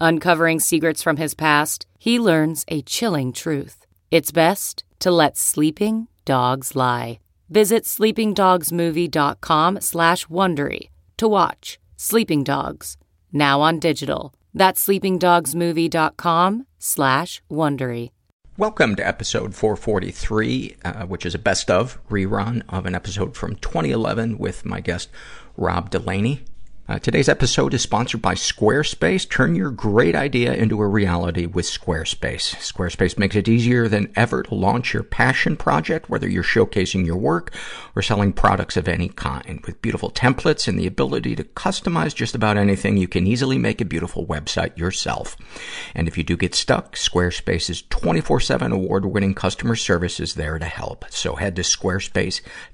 Uncovering secrets from his past, he learns a chilling truth. It's best to let sleeping dogs lie. Visit sleepingdogsmovie.com slash Wondery to watch Sleeping Dogs, now on digital. That's sleepingdogsmovie.com slash Wondery. Welcome to episode 443, uh, which is a best of rerun of an episode from 2011 with my guest, Rob Delaney. Uh, today's episode is sponsored by Squarespace. Turn your great idea into a reality with Squarespace. Squarespace makes it easier than ever to launch your passion project, whether you're showcasing your work or selling products of any kind. With beautiful templates and the ability to customize just about anything, you can easily make a beautiful website yourself. And if you do get stuck, Squarespace's 24-7 award-winning customer service is there to help. So head to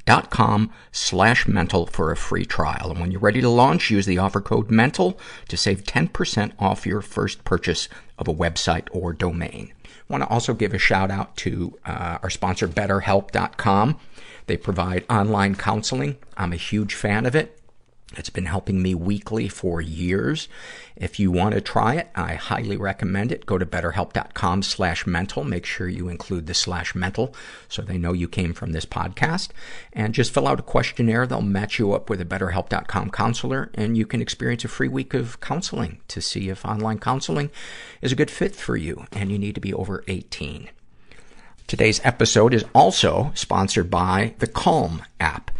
squarespace.com slash mental for a free trial. And when you're ready to launch, use the offer code MENTAL to save 10% off your first purchase of a website or domain. I want to also give a shout out to uh, our sponsor, BetterHelp.com. They provide online counseling. I'm a huge fan of it. It's been helping me weekly for years. If you want to try it, I highly recommend it. Go to betterhelp.com slash mental. Make sure you include the slash mental so they know you came from this podcast. And just fill out a questionnaire. They'll match you up with a betterhelp.com counselor and you can experience a free week of counseling to see if online counseling is a good fit for you and you need to be over 18. Today's episode is also sponsored by the Calm app.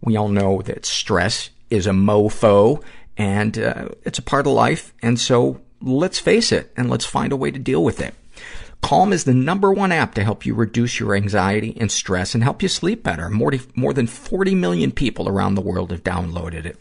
We all know that stress is a mofo and uh, it's a part of life. And so let's face it and let's find a way to deal with it. Calm is the number one app to help you reduce your anxiety and stress and help you sleep better. More, to, more than 40 million people around the world have downloaded it.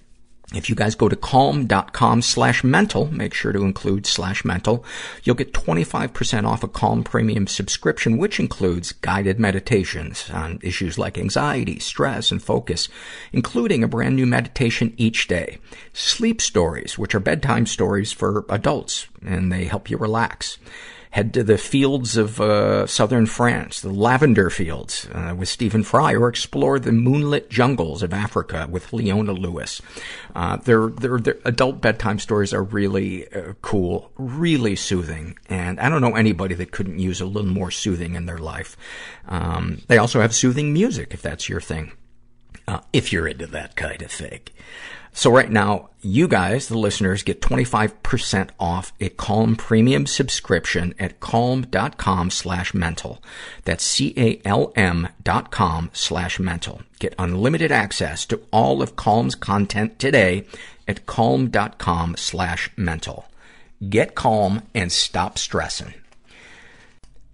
If you guys go to calm.com slash mental, make sure to include slash mental, you'll get 25% off a Calm premium subscription, which includes guided meditations on issues like anxiety, stress, and focus, including a brand new meditation each day. Sleep stories, which are bedtime stories for adults, and they help you relax head to the fields of uh, southern France, the lavender fields uh, with Stephen Fry, or explore the moonlit jungles of Africa with Leona Lewis. Uh, their, their, their adult bedtime stories are really uh, cool, really soothing, and I don't know anybody that couldn't use a little more soothing in their life. Um, they also have soothing music, if that's your thing. Uh, if you're into that kind of thing. So right now, you guys, the listeners, get 25% off a Calm premium subscription at calm.com slash mental. That's C-A-L-M dot com slash mental. Get unlimited access to all of Calm's content today at calm.com slash mental. Get calm and stop stressing.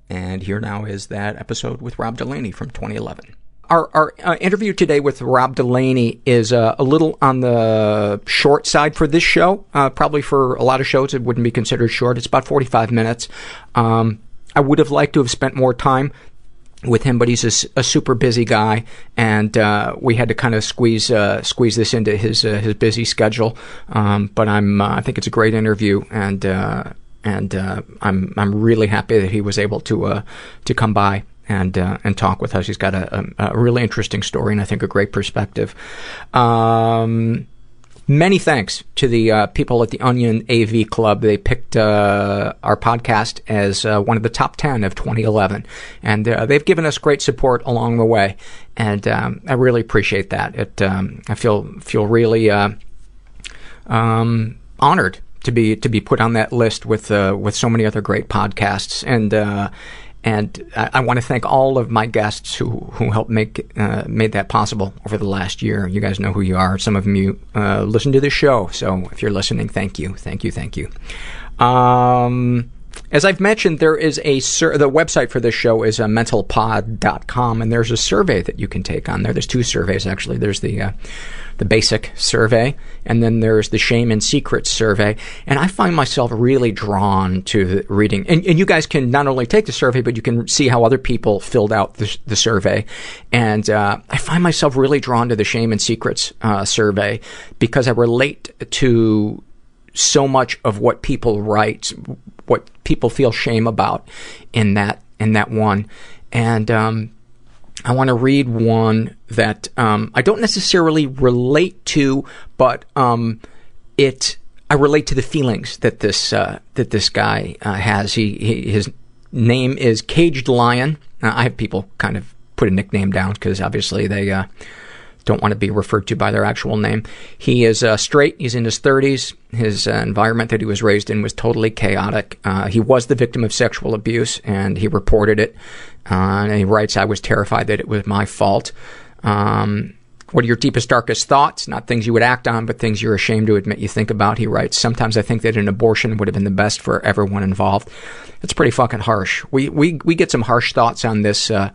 And here now is that episode with Rob Delaney from 2011 our, our uh, interview today with Rob Delaney is uh, a little on the short side for this show. Uh, probably for a lot of shows, it wouldn't be considered short. It's about 45 minutes. Um, I would have liked to have spent more time with him, but he's a, a super busy guy, and uh, we had to kind of squeeze uh, squeeze this into his uh, his busy schedule. Um, but I'm I think it's a great interview, and and I'm I'm really happy that he was able to to come by and uh, and talk with us. He's got a, a, a, really interesting story and I think a great perspective. Um, many thanks to the uh, people at the Onion AV Club. They picked uh, our podcast as uh, one of the top 10 of 2011. And uh, they've given us great support along the way. And um, I really appreciate that. It, um, I feel, feel really uh, um, honored to be to be put on that list with uh, with so many other great podcasts and and I, I want to thank all of my guests who who helped make uh, made that possible over the last year. You guys know who you are. Some of you uh, listen to the show, so if you're listening, thank you, thank you, thank you. Um, as I've mentioned, there is a sur- the website for this show is uh, mentalpod.com, and there's a survey that you can take on there. There's two surveys actually. There's the uh, the basic survey, and then there's the shame and secrets survey. And I find myself really drawn to reading. And, and, you guys can not only take the survey, but you can see how other people filled out the, the survey. And uh, I find myself really drawn to the shame and secrets uh, survey because I relate to so much of what people write, what people feel shame about in that in that one. And um, I want to read one that um, I don't necessarily relate to, but um, it I relate to the feelings that this uh, that this guy uh, has. He, he, his name is Caged Lion. Uh, I have people kind of put a nickname down because obviously they uh, don't want to be referred to by their actual name. He is uh, straight. He's in his 30s. His uh, environment that he was raised in was totally chaotic. he was the victim of sexual abuse, and he reported it. Uh, and he writes, I was terrified that it was my fault. Um, what are your deepest, darkest thoughts? Not things you would act on, but things you're ashamed to admit you think about. He writes, Sometimes I think that an abortion would have been the best for everyone involved. It's pretty fucking harsh. We, we, we get some harsh thoughts on this, uh,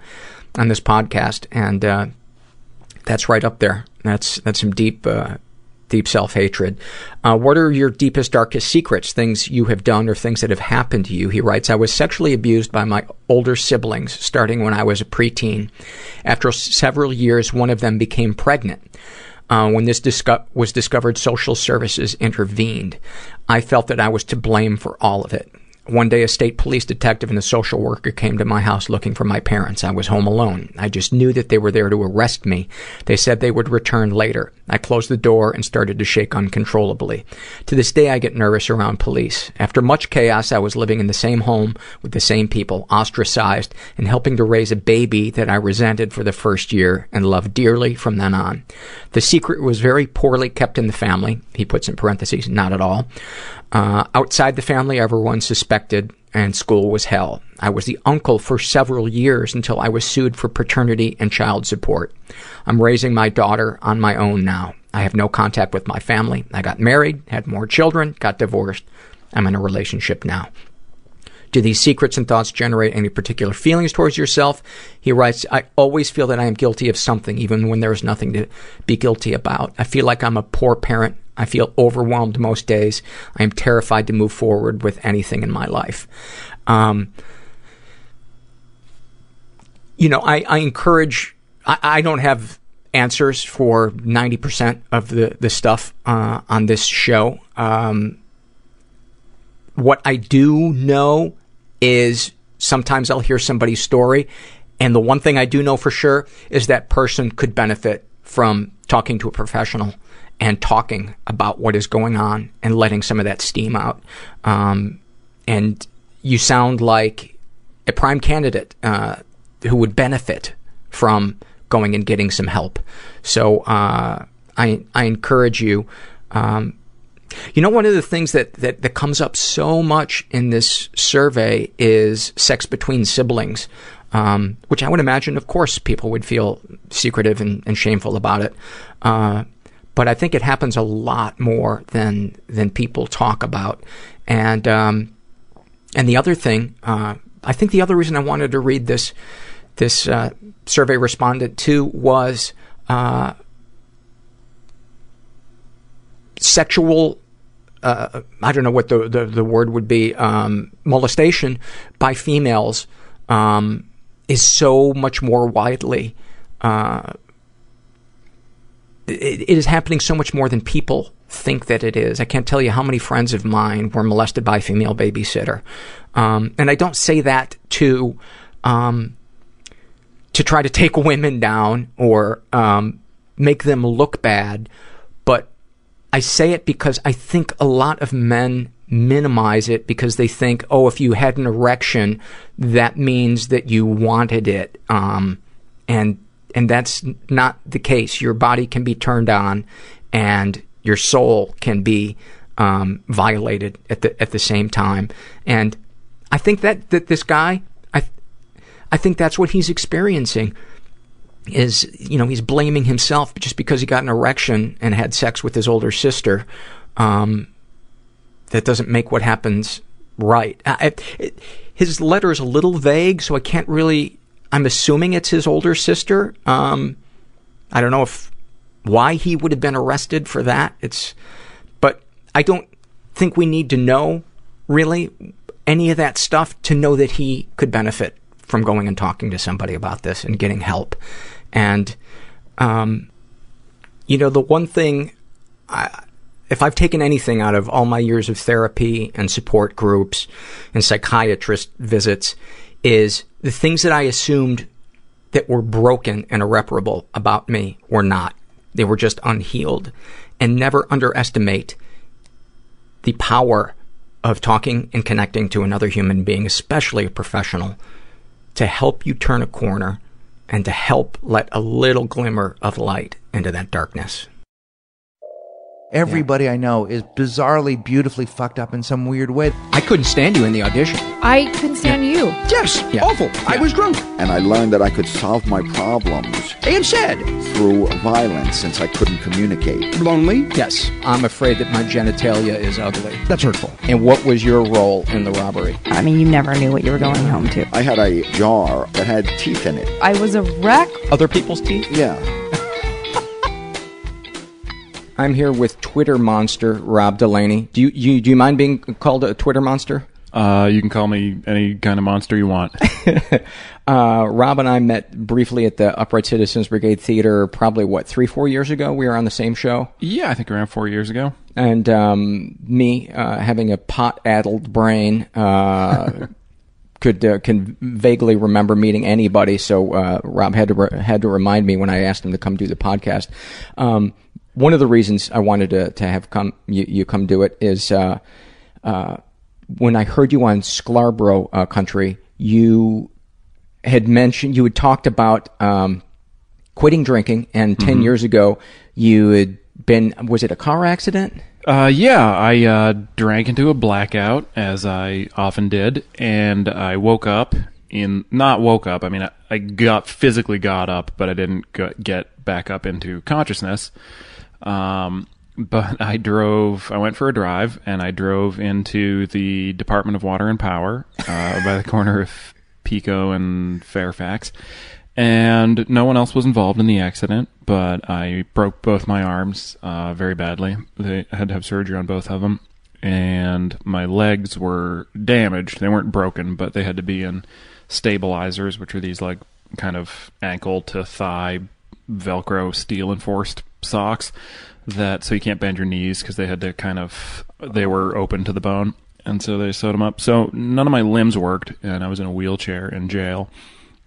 on this podcast, and, uh, that's right up there. That's, that's some deep, uh, deep self hatred. Uh, what are your deepest, darkest secrets? Things you have done or things that have happened to you? He writes, I was sexually abused by my older siblings starting when I was a preteen. After several years, one of them became pregnant. Uh, when this disco- was discovered, social services intervened. I felt that I was to blame for all of it. One day, a state police detective and a social worker came to my house looking for my parents. I was home alone. I just knew that they were there to arrest me. They said they would return later. I closed the door and started to shake uncontrollably. To this day, I get nervous around police. After much chaos, I was living in the same home with the same people, ostracized, and helping to raise a baby that I resented for the first year and loved dearly from then on. The secret was very poorly kept in the family. He puts in parentheses, not at all. Uh, outside the family, everyone suspected, and school was hell. I was the uncle for several years until I was sued for paternity and child support. I'm raising my daughter on my own now. I have no contact with my family. I got married, had more children, got divorced. I'm in a relationship now. Do these secrets and thoughts generate any particular feelings towards yourself? He writes, I always feel that I am guilty of something, even when there is nothing to be guilty about. I feel like I'm a poor parent I feel overwhelmed most days. I am terrified to move forward with anything in my life. Um, you know, I, I encourage, I, I, don't have answers for 90% of the, the stuff uh, on this show. Um, what I do know is sometimes I'll hear somebody's story, and the one thing I do know for sure is that person could benefit from talking to a professional and talking about what is going on and letting some of that steam out. Um, and you sound like a prime candidate uh, who would benefit from going and getting some help. So uh, I I encourage you. Um, you know, one of the things that, that, that comes up so much in this survey is sex between siblings, um, which I would imagine, of course, people would feel secretive and, and shameful about it. Uh, but I think it happens a lot more than than people talk about. And um, and the other thing, uh, I think the other reason I wanted to read this this uh, survey respondent to was uh, sexual. Uh, I don't know what the, the, the word would be. Um, molestation by females um, is so much more widely uh, it, it is happening so much more than people think that it is. I can't tell you how many friends of mine were molested by a female babysitter. Um, and I don't say that to, um, to try to take women down or, um, make them look bad, but I say it because I think a lot of men minimize it because they think, oh, if you had an erection, that means that you wanted it. Um, and, and that's not the case. Your body can be turned on and your soul can be, um, violated at the, at the same time. And I think that, that this guy, I, I think that's what he's experiencing is, you know, he's blaming himself just because he got an erection and had sex with his older sister. Um, that doesn't make what happens right. I, it, his letter is a little vague, so I can't really. I'm assuming it's his older sister. Um, I don't know if why he would have been arrested for that. It's, but I don't think we need to know really any of that stuff to know that he could benefit from going and talking to somebody about this and getting help. And, um, you know, the one thing I, if I've taken anything out of all my years of therapy and support groups and psychiatrist visits is the things that I assumed that were broken and irreparable about me were not. They were just unhealed. And never underestimate the power of talking and connecting to another human being, especially a professional, to help you turn a corner and to help let a little glimmer of light into that darkness. Everybody I know is bizarrely, beautifully fucked up in some weird way. I couldn't stand you in the audition. I couldn't stand you. Yes, Yeah. awful. I was drunk and I learned that I could solve my problems and sad. through violence since I couldn't communicate. Lonely. Yes, I'm afraid that my genitalia is ugly. That's hurtful. And what was your role in the robbery? I mean, you never knew what you were going home to. I had a jar that had teeth in it. I was a wreck. Other people's teeth? Yeah. I'm here with Twitter monster Rob Delaney. Do you, you do you mind being called a Twitter monster? Uh, you can call me any kind of monster you want. Uh, Rob and I met briefly at the Upright Citizens Brigade Theater probably what three four years ago. We were on the same show, yeah, I think around four years ago. and um, me uh, having a pot-addled brain. Uh, could uh, can vaguely remember meeting anybody, so uh, Rob had to re- had to remind me when I asked him to come do the podcast. Um, one of the reasons I wanted to to have come you, you come do it is uh, uh, when I heard you on Scarborough uh, Country, you had mentioned you had talked about um, quitting drinking, and 10 years ago you had been was it a car accident? Uh, yeah, I uh, drank into a blackout, as I often did, and I woke up in not woke up. I mean, I, I got physically got up, but I didn't get back up into consciousness. Um, but I drove. I went for a drive, and I drove into the Department of Water and Power uh, by the corner of Pico and Fairfax. And no one else was involved in the accident, but I broke both my arms uh, very badly. They had to have surgery on both of them, and my legs were damaged. They weren't broken, but they had to be in stabilizers, which are these like kind of ankle to thigh Velcro steel enforced socks that so you can't bend your knees because they had to kind of they were open to the bone and so they sewed them up. So none of my limbs worked and i was in a wheelchair in jail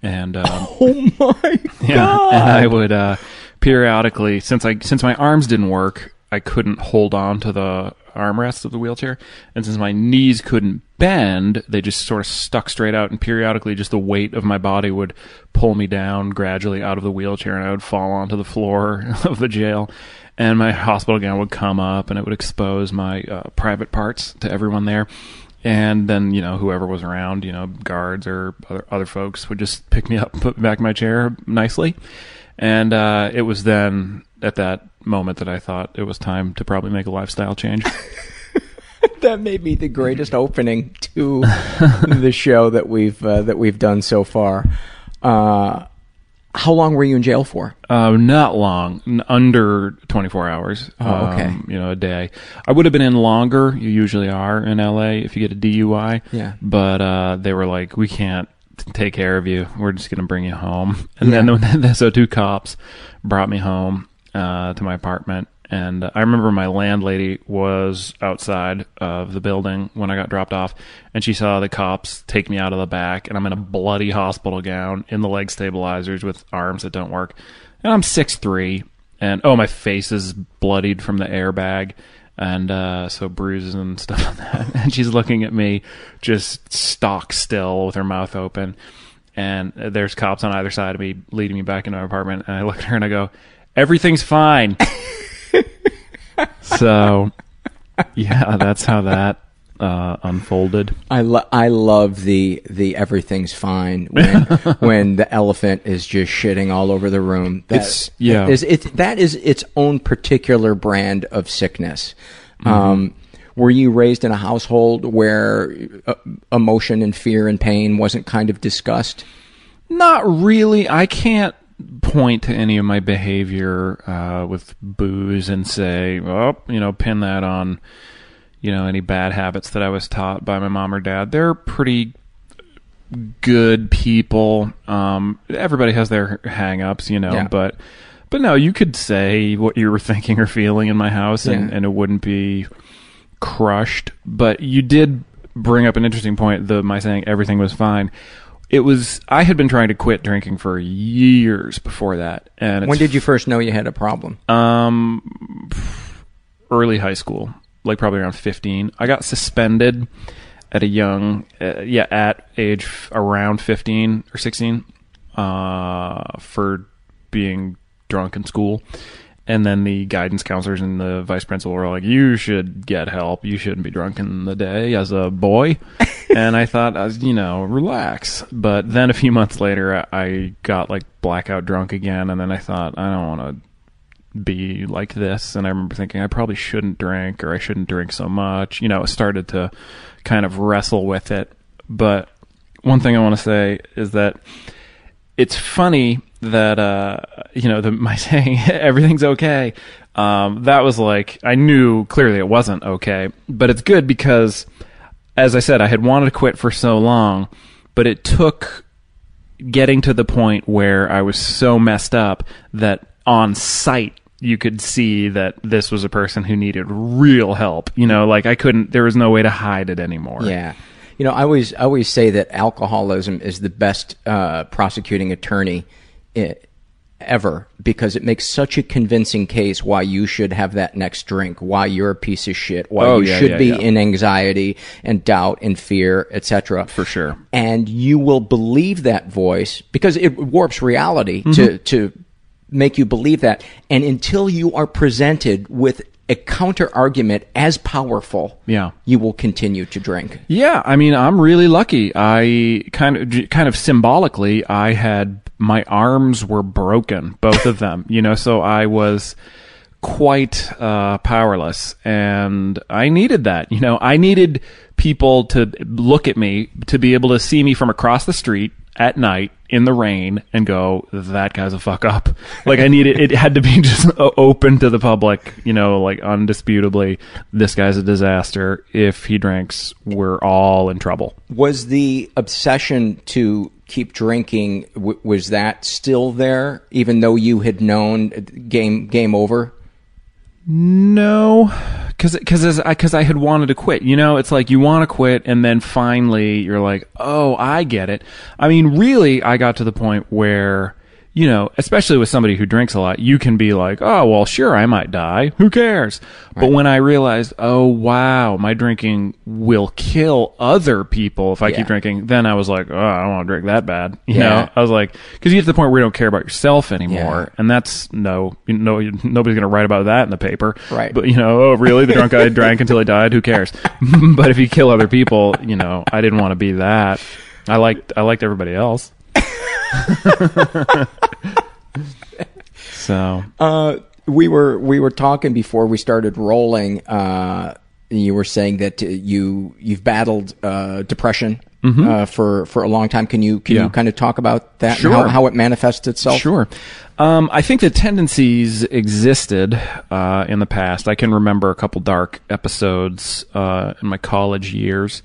and um, Oh my yeah and i would uh periodically since i since my arms didn't work i couldn't hold on to the armrests of the wheelchair and since my knees couldn't bend they just sort of stuck straight out and periodically just the weight of my body would pull me down gradually out of the wheelchair and i would fall onto the floor of the jail. And my hospital gown would come up and it would expose my uh, private parts to everyone there. And then you know whoever was around you know guards or other, other folks would just pick me up put me back in my chair nicely and uh, it was then at that moment that i thought it was time to probably make a lifestyle change that may be the greatest opening to the show that we've uh, that we've done so far. Uh, how long were you in jail for? Uh, not long, n- under 24 hours. Oh, okay. Um, you know, a day. I would have been in longer. You usually are in LA if you get a DUI. Yeah. But uh, they were like, we can't take care of you. We're just going to bring you home. And Yeah. then, so two cops brought me home uh, to my apartment And I remember my landlady was outside of the building when I got dropped off, and she saw the cops take me out of the back, and I'm in a bloody hospital gown in the leg stabilizers with arms that don't work. And I'm six three, and oh, my face is bloodied from the airbag, and uh, so bruises and stuff on that. And she's looking at me, just stock still with her mouth open. And there's cops on either side of me leading me back into my apartment. And I look at her and I go, "Everything's fine." so, yeah, that's how that uh, unfolded. I lo- I love the the everything's fine when when the elephant is just shitting all over the room. That It's- yeah. is it that is its own particular brand of sickness. Mm-hmm. Um, were you raised in a household where uh, emotion and fear and pain wasn't kind of discussed? Not really. I can't point to any of my behavior uh, with booze and say, "Oh, you know, pin that on." You know, any bad habits that I was taught by my mom or dad. They're pretty good people. Um, everybody has their hang-ups, you know, Yeah. but but no, you could say what you were thinking or feeling in my house, and, Yeah. and it wouldn't be crushed. But you did bring up an interesting point. The my saying everything was fine. It was. I had been trying to quit drinking for years before that, and When did you first know you had a problem? um, early high school, like probably around 15. I got suspended at a young, uh, yeah, at age f- around 15 or 16, uh, for being drunk in school. And then the guidance counselors and the vice principal were like, "You should get help. You shouldn't be drunk in the day as a boy." and I thought, uh, you know, relax. But then a few months later, I got like blackout drunk again, and then I thought, I don't want to be like this and i remember thinking i probably shouldn't drink or i shouldn't drink so much. You know I started to kind of wrestle with it. But one thing i want to say is that it's funny that uh you know the my saying everything's okay. Um that was like i knew clearly it wasn't okay. But it's good because as i said i had wanted to quit for so long but it took getting to the point where I was so messed up that on sight you could see that this was a person who needed real help. You know, like I couldn't there was no way to hide it anymore. Yeah. You know, I always I always say that alcoholism is the best uh, prosecuting attorney i- ever because it makes such a convincing case why you should have that next drink, why you're a piece of shit, why Oh, you yeah, should yeah, be yeah. in anxiety and doubt and fear, etc. For sure. And you will believe that voice because it warps reality Mm-hmm. to to make you believe that. And until you are presented with a counter argument as powerful, Yeah. you will continue to drink. Yeah, I mean, I'm really lucky. I kind of, kind of symbolically, I had my arms were broken, both of them. You know, so I was quite uh, powerless, and I needed that. You know, I needed people to look at me to be able to see me from across the street at night in the rain and go, "That guy's a fuck up." Like I needed it had to be just open to the public. You know, like undisputably, this guy's a disaster. If he drinks, we're all in trouble. Was the obsession to keep drinking w- was that still there, even though you had known uh, game game over? No, because because because I had wanted to quit. You know, it's like you want to quit, and then finally you're like, oh, I get it. I mean, really, I got to the point where. You know, especially with somebody who drinks a lot, you can be like, "Oh, well, sure, I might die. Who cares?" But when I realized, "Oh, wow, my drinking will kill other people if I Yeah. keep drinking," then I was like, "Oh, I don't want to drink that bad." You Yeah. know, I was like, because you get to the point where you don't care about yourself anymore, Yeah. and that's no, you know, nobody's going to write about that in the paper, Right. But you know, oh, really? The drunk guy drank until he died. Who cares? but if you kill other people, you know, I didn't want to be that. I liked, I liked everybody else. so Uh, we were we were talking before we started rolling. Uh, you were saying that you you've battled uh, depression uh, for for a long time. Can you can Mm-hmm. Yeah. you kind of talk about that? and Sure. how, how it manifests itself? Sure. Um, I think the tendencies existed uh, in the past. I can remember a couple dark episodes uh, in my college years.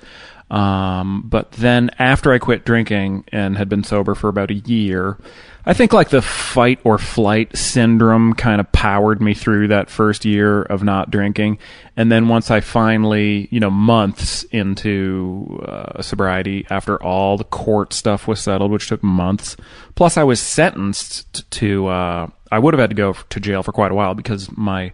Um, but then after I quit drinking and had been sober for about a year, I think like the fight or flight syndrome kind of powered me through that first year of not drinking. And then once I finally, you know, months into uh, sobriety, after all the court stuff was settled, which took months, plus I was sentenced to, uh, I would have had to go to jail for quite a while because my,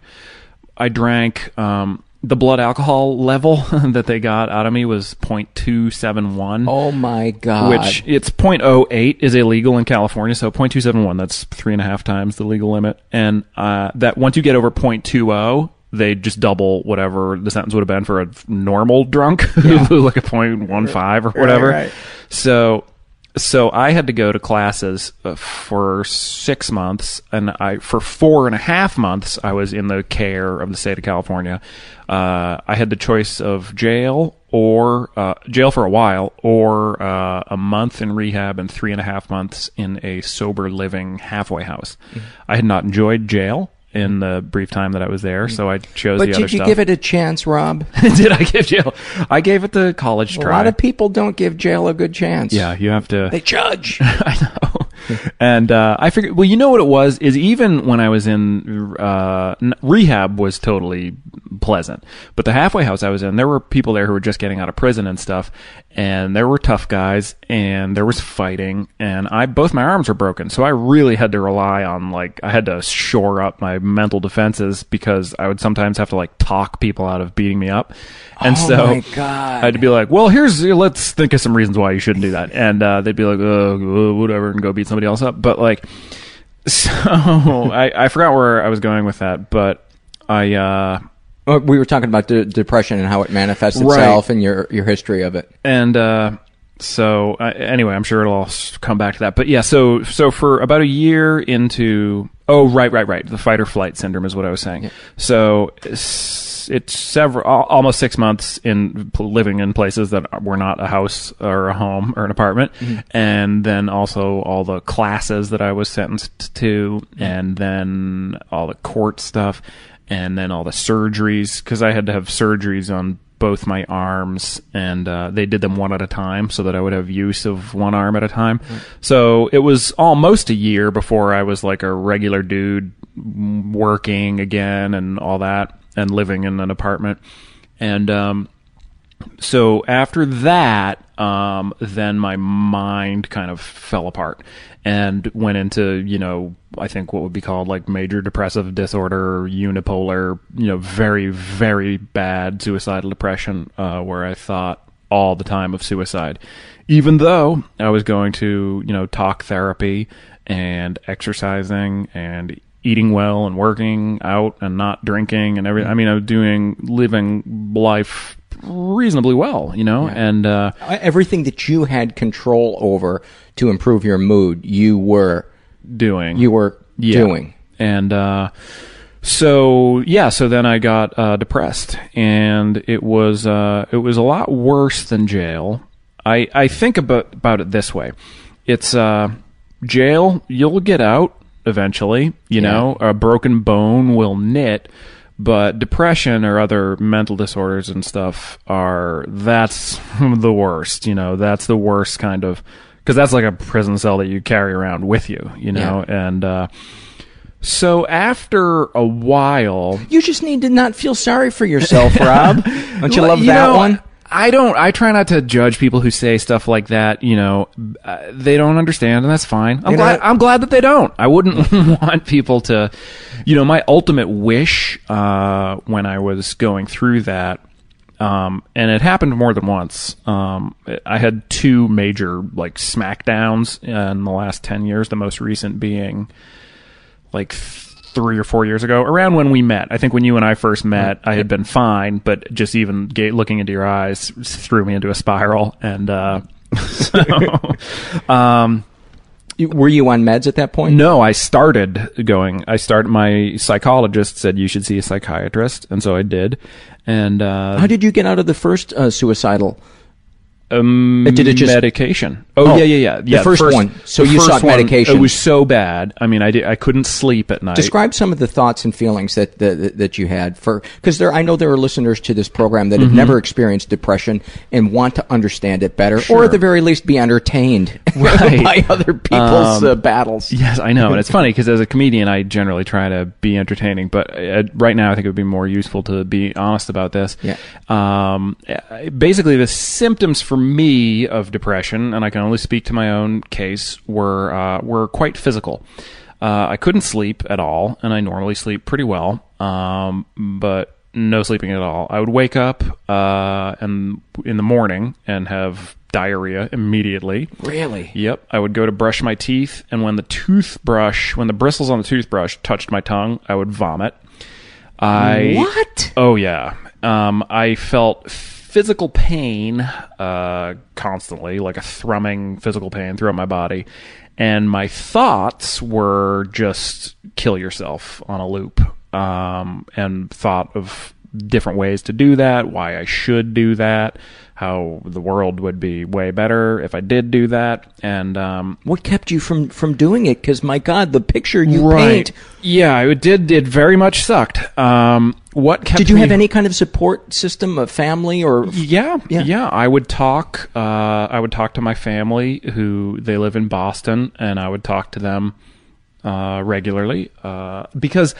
I drank, um, the blood alcohol level that they got out of me was 0.271. Oh my god! Which it's 0.08 is illegal in California, so 0.271 that's three and a half times the legal limit, and uh, that once you get over 0.20, they just double whatever the sentence would have been for a normal drunk who like a 0.15 or whatever. right. So so I had to go to classes uh, for six months, and I for four and a half months I was in the care of the state of California. Uh, I had the choice of jail or uh, jail for a while, or uh, a month in rehab and three and a half months in a sober living halfway house. I had not enjoyed jail in the brief time that I was there, so I chose But the did you stuff. give it a chance, Rob? Did I give jail? I gave it the college A try. A lot of people don't give jail a good chance. yeah, you have to. They judge. I know. and uh, I figured, well, you know what it was is even when I was in uh, rehab was totally pleasant, but the halfway house I was in, there were people there who were just getting out of prison and stuff, and there were tough guys, and there was fighting, and I both my arms were broken, so I really had to rely on like I had to shore up my mental defenses because I would sometimes have to like talk people out of beating me up, and Oh so my God. I had to be like, well, here's let's think of some reasons why you shouldn't do that, and uh, they'd be like, oh, whatever, and go beat somebody else up. But like, so I I forgot where I was going with that, but I uh we were talking about de- depression and how it manifests Right. itself and your your history of it. and uh so uh, anyway, I'm sure it'll all come back to that. But yeah, so so for about a year into oh right right right. The fight or flight syndrome is what I was saying. So it's, it's several almost six months in living in places that were not a house or a home or an apartment, and then also all the classes that I was sentenced to, and then all the court stuff, and then all the surgeries because I had to have surgeries on both my arms and uh, they did them one at a time so that I would have use of one arm at a time. So it was almost a year before I was like a regular dude mm, working again and all that and living in an apartment. And um, so after that, um, then my mind kind of fell apart and went into, you know, I think what would be called like major depressive disorder, unipolar, you know, very, very bad suicidal depression, uh, where I thought all the time of suicide, even though I was going to, you know, talk therapy and exercising and eating well and working out and not drinking and everything. I mean, I was doing living life reasonably well, you know, and uh, everything that you had control over to improve your mood, you were doing. You were Yeah. doing. And uh, so yeah, so then I got uh, depressed, and it was uh, it was a lot worse than jail. I I think about about it this way: it's uh, jail. You'll get out eventually. You know, a broken bone will knit. But depression or other mental disorders and stuff are that's the worst. You know, that's the worst kind of because that's like a prison cell that you carry around with you. You know, and uh, so after a while, You just need to not feel sorry for yourself, Rob. Don't you love that know, one? I don't. I try not to judge people who say stuff like that. You know, uh, they don't understand, and that's fine. I'm You glad. what? I'm glad that they don't. I wouldn't want people to. You know, my ultimate wish uh, when I was going through that, um, and it happened more than once. Um, I had two major like smackdowns in the last ten years. The most recent being like three or four years ago, around when we met. I think when you and I first met, I had been fine, but just even ga- looking into your eyes threw me into a spiral. And uh, so, um, Were you on meds at that point? no, I started going. I started. My psychologist said you should see a psychiatrist, and so I did. And uh, How did you get out of the first uh, suicidal Um, did it just- medication? Oh, Oh, yeah, yeah, yeah. the yeah. first one. So you first sought one, medication. It was so bad. I mean, I did, I couldn't sleep at night. Describe some of the thoughts and feelings that that, that you had for because there I know there are listeners to this program that have Mm-hmm. never experienced depression and want to understand it better, or at the very least be entertained Right. by other people's Um, uh, battles. Yes, I know, and it's funny because as a comedian, I generally try to be entertaining, but uh, right now, I think it would be more useful to be honest about this. Yeah. Um, basically, the symptoms for me of depression, and I can only speak to my own case, were uh, were quite physical. Uh, I couldn't sleep at all, and I normally sleep pretty well, um, but no sleeping at all. I would wake up uh, and in the morning and have diarrhea immediately. Really? Yep. I would go to brush my teeth, and when the toothbrush, when the bristles on the toothbrush touched my tongue, I would vomit. I What? Oh yeah. Um, I felt physical pain uh, constantly, like a thrumming physical pain throughout my body, and my thoughts were just kill yourself on a loop. Um, and thought of different ways to do that, why I should do that, how the world would be way better if I did do that, and um, What kept you from from doing it? Because my God, the picture you paint. Yeah, it did. It very much sucked. Um, what kept Did you me- have any kind of support system, a family, or Yeah, Yeah. yeah, I would talk. Uh, I would talk to my family, who they live in Boston, and I would talk to them uh, regularly uh, because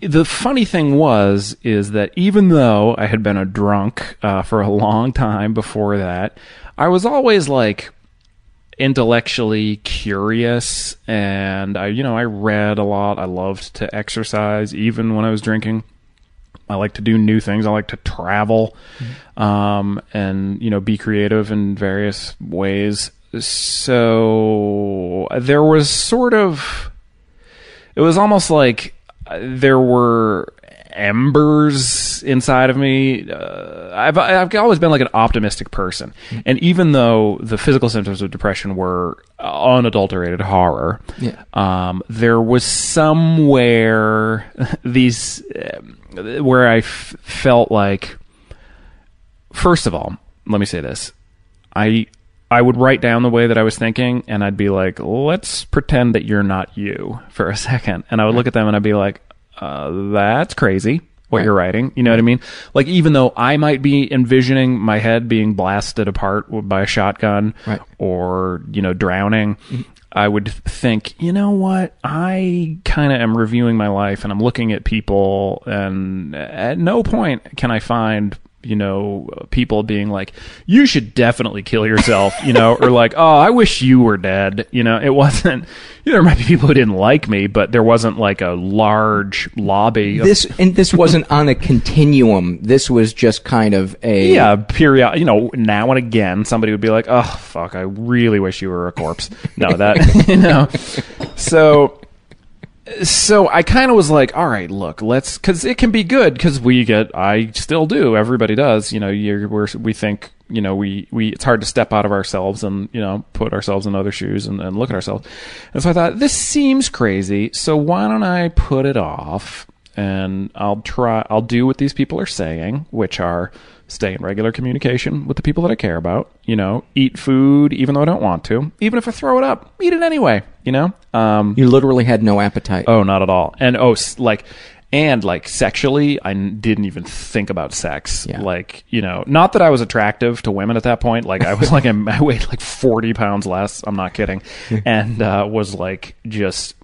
the funny thing was is that even though I had been a drunk uh, for a long time before that, I was always like intellectually curious and I you know I read a lot I loved to exercise even when I was drinking I like to do new things. I like to travel, um, and you know, be creative in various ways. So there was sort of, it was almost like there were embers inside of me. Uh, I've I've always been like an optimistic person, and even though the physical symptoms of depression were unadulterated horror, Yeah. um, there was somewhere these um, where I f- felt like. First of all, let me say this: I I would write down the way that I was thinking, and I'd be like, "Let's pretend that you're not you for a second. and I would look at them and I'd be like, uh, "That's crazy." What Right. you're writing, you know what I mean? Like, even though I might be envisioning my head being blasted apart by a shotgun, Right. or you know, drowning, I would think, you know what? I kind of am reviewing my life, and I'm looking at people, and at no point can I find you know people being like you should definitely kill yourself you know or like oh i wish you were dead you know it wasn't you know, there might be people who didn't like me but there wasn't like a large lobby of this? And this wasn't on a continuum. This was just kind of a yeah period you know now and again somebody would be like oh fuck i really wish you were a corpse no that you know so so i kind of was like all right look let's because it can be good because we get i still do everybody does you know you're we're, we think you know we we it's hard to step out of ourselves and you know put ourselves in other shoes and, and look at ourselves. And so i thought this seems crazy so why don't i put it off and I'll try I'll do what these people are saying, which are stay in regular communication with the people that I care about, you know, eat food even though I don't want to. Even if I throw it up, eat it anyway, you know? Um You literally had no appetite. oh, not at all. And oh, like and like sexually, I didn't even think about sex. Yeah. Like, you know, not that I was attractive to women at that point. Like, I was like, I weighed like 40 pounds less. I'm not kidding. and uh, was like just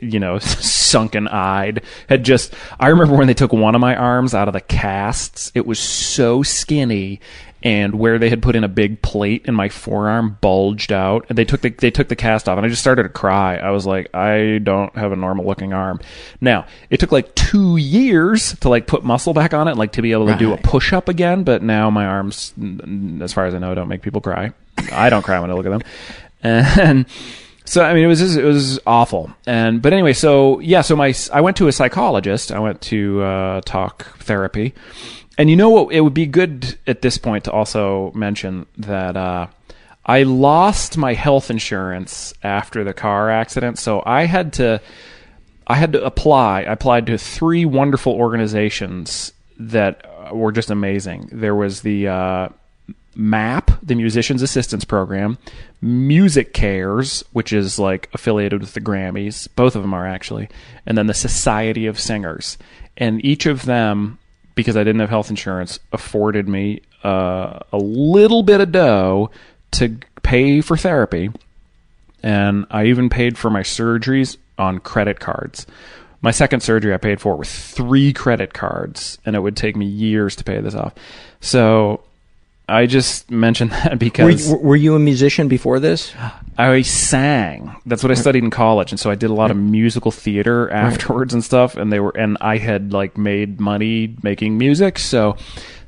you know, sunken eyed. Had just, I remember when they took one of my arms out of the casts, it was so skinny. And where they had put in a big plate in my forearm bulged out, and they took the they took the cast off, and I just started to cry. I was like, I don't have a normal looking arm. Now it took like two years to like put muscle back on it, like to be able to do a push up again. But now my arms, as far as I know, don't make people cry. I don't cry when I look at them, and so I mean, it was it was awful. And but anyway, so yeah, so my I went to a psychologist. I went to uh, talk therapy, and you know what? It would be good at this point to also mention that uh, I lost my health insurance after the car accident, so I had to I had to apply. I applied to three wonderful organizations that were just amazing. There was the uh, MAP, the Musicians Assistance Program, MusiCares, which is like affiliated with the Grammys. Both of them are actually, and then the Society of Singers. And each of them, because I didn't have health insurance, afforded me uh, a little bit of dough to pay for therapy. And I even paid for my surgeries on credit cards. My second surgery I paid for with three credit cards, and it would take me years to pay this off. So I just mentioned that Were because you, were you a musician before this? I sang. That's what I studied in college, and so I did a lot of musical theater afterwards and stuff. And they were, and I had like made money making music, so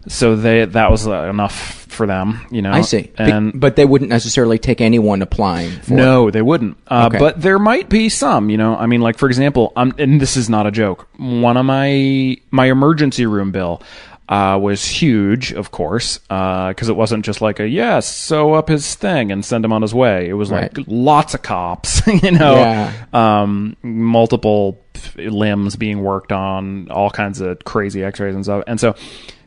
so they that was uh, enough for them, you know. I see. And but they wouldn't necessarily take anyone applying for no, they wouldn't. Uh, Okay. But there might be some, you know. I mean, like for example, um, and this is not a joke. One of my my emergency room bill uh, was huge, of course, because it wasn't just like a yes, sew up his thing and send him on his way. It was like lots of cops, you know, Yeah. um, multiple limbs being worked on, all kinds of crazy X-rays and stuff, and so.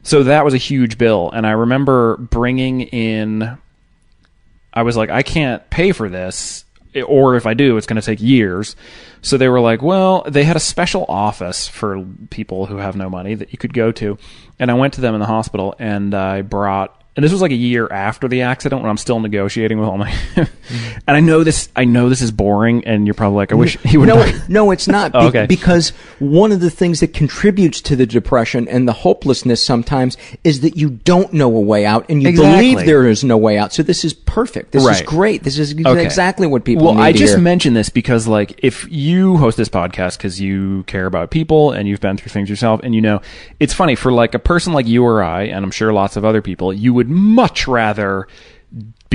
So that was a huge bill, and I remember bringing in I was like, I can't pay for this, or if I do, it's going to take years. So they were like, well, they had a special office for people who have no money that you could go to. And I went to them in the hospital and I brought, and this was like a year after the accident when I'm still negotiating with all my, and I know this, I know this is boring and you're probably like, I wish he would no, no, it's not. Oh, Be- Oh, okay. Because one of the things that contributes to the depression and the hopelessness sometimes is that you don't know a way out and you Exactly. believe there is no way out. So this is perfect. This is great. This is Okay. exactly what people well i just hear. mentioned this because like if you host this podcast because you care about people and you've been through things yourself and you know it's funny for like a person like you or i and i'm sure lots of other people you would much rather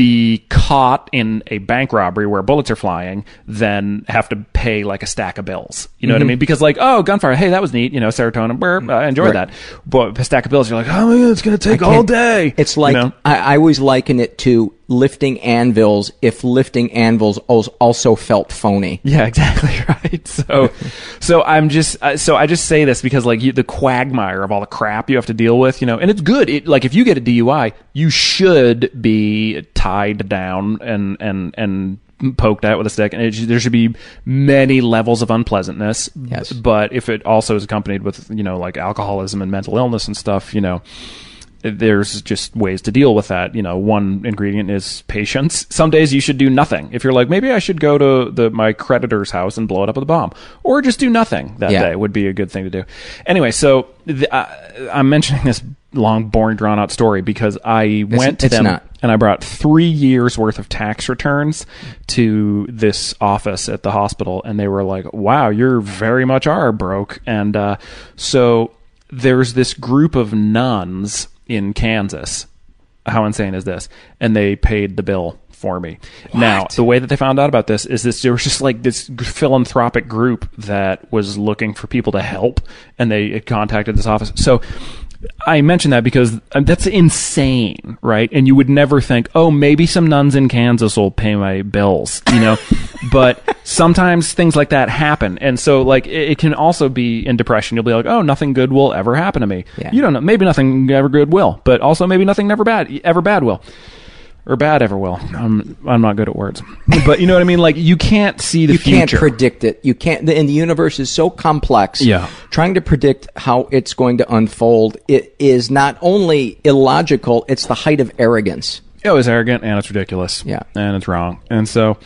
be caught in a bank robbery where bullets are flying than have to pay like a stack of bills. You know what I mm-hmm. mean? Because like, oh, gunfire, hey, that was neat. You know, serotonin, burp, I enjoyed Right. that. But a stack of bills, you're like, oh my god, it's gonna take all day. It's like you know? I, I always liken it to lifting anvils if lifting anvils also felt phony. Yeah, exactly right. So, so I'm just uh, so I just say this because like you, the quagmire of all the crap you have to deal with, you know, and it's good. It, like if you get a DUI, you should be tied down and and and poked at with a stick, and it, there should be many levels of unpleasantness. Yes. but if it also is accompanied with you know like alcoholism and mental illness and stuff, you know there's just ways to deal with that. You know, one ingredient is patience. Some days you should do nothing. If you're like, maybe I should go to the my creditor's house and blow it up with a bomb, or just do nothing that Yeah. day would be a good thing to do. Anyway, so the, uh, I'm mentioning this long, boring, drawn out story because I went to them not. and I brought three years worth of tax returns to this office at the hospital, and they were like, "Wow, you're very much are broke." And uh, so there's this group of nuns in Kansas. How insane is this? And they paid the bill for me. Now, the way that they found out about this is this there was just like this philanthropic group that was looking for people to help, and they contacted this office. So I mention that because um, that's insane, right? And you would never think, oh, maybe some nuns in Kansas will pay my bills, you know? but sometimes things like that happen. And so, like, it, it can also be in depression. You'll be like, oh, nothing good will ever happen to me. Yeah. You don't know. Maybe nothing ever good will, but also maybe nothing never bad, ever bad will. Or bad ever will. I'm I'm not good at words, but you know what I mean. Like you can't see the you future. can't predict it. You can't, and the universe is so complex. Yeah. Trying to predict how it's going to unfold, it is not only illogical, it's the height of arrogance. Oh, it was arrogant and it's ridiculous. Yeah. And it's wrong. And so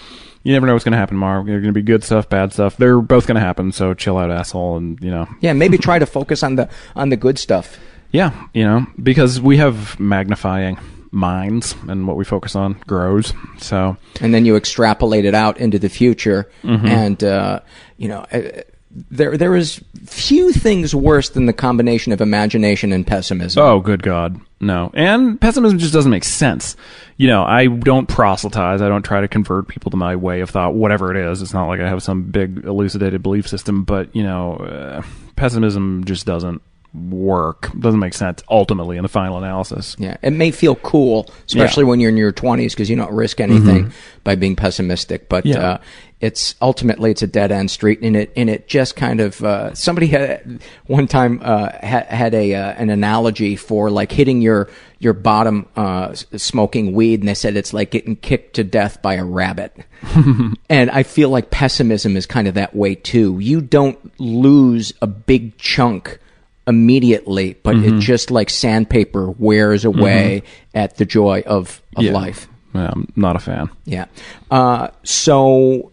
you never know what's going to happen tomorrow. There's going to be good stuff, bad stuff. They're both going to happen. So chill out, asshole. And, you know, Yeah, maybe try to focus on the on the good stuff. yeah, you know, because we have magnifying minds and what we focus on grows. So, and then you extrapolate it out into the future Mm-hmm. and uh, you know uh, there there is few things worse than the combination of imagination and pessimism oh, good God. No. And pessimism just doesn't make sense. You know, I don't proselytize. I don't try to convert people to my way of thought, whatever it is. It's not like I have some big elucidated belief system, but, you know, uh, pessimism just doesn't work. Doesn't make sense ultimately in the final analysis. Yeah, it may feel cool, especially Yeah. when you're in your 20s, because you don't risk anything by being pessimistic. But Yeah. uh, it's ultimately it's a dead end street, and it and it just kind of uh, somebody had one time uh, had, had a uh, an analogy for like hitting your your bottom uh, smoking weed, and they said it's like getting kicked to death by a rabbit. and I feel like pessimism is kind of that way too. You don't lose a big chunk immediately, but Mm-hmm. it just like sandpaper wears away at the joy of, of Yeah. life. Yeah, I'm not a fan. Yeah. Uh, so,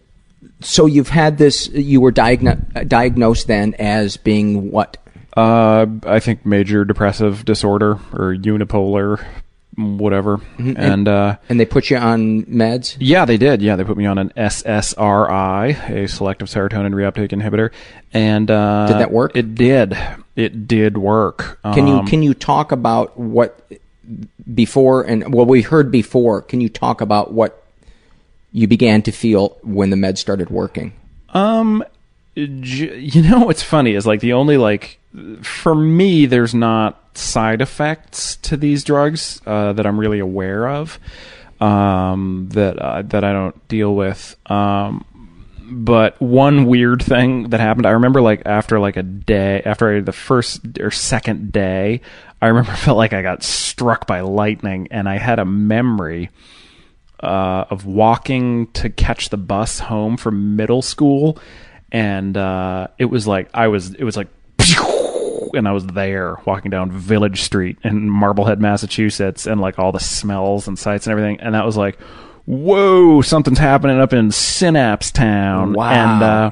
so you've had this. You were diagno- diagnosed then as being what? Uh, I think major depressive disorder or unipolar, whatever. And uh, And they put you on meds. yeah, they did. Yeah, they put me on an SSRI, a selective serotonin reuptake inhibitor, and uh, Did that work? It did. It did work. Can you Um, can you talk about what before and well we heard before? Can you talk about what you began to feel when the meds started working? Um, you know what's funny is like the only like for me, there's not side effects to these drugs uh, that I'm really aware of um, that uh, that I don't deal with. Um, but one weird thing that happened, I remember like after like a day, after the first or second day, I remember felt like I got struck by lightning, and I had a memory uh, of walking to catch the bus home from middle school, and uh, it was like I was it was like. And I was there walking down Village Street in Marblehead, Massachusetts, and like all the smells and sights and everything. And that was like, whoa, something's happening up in Synapse Town. Wow. And, uh,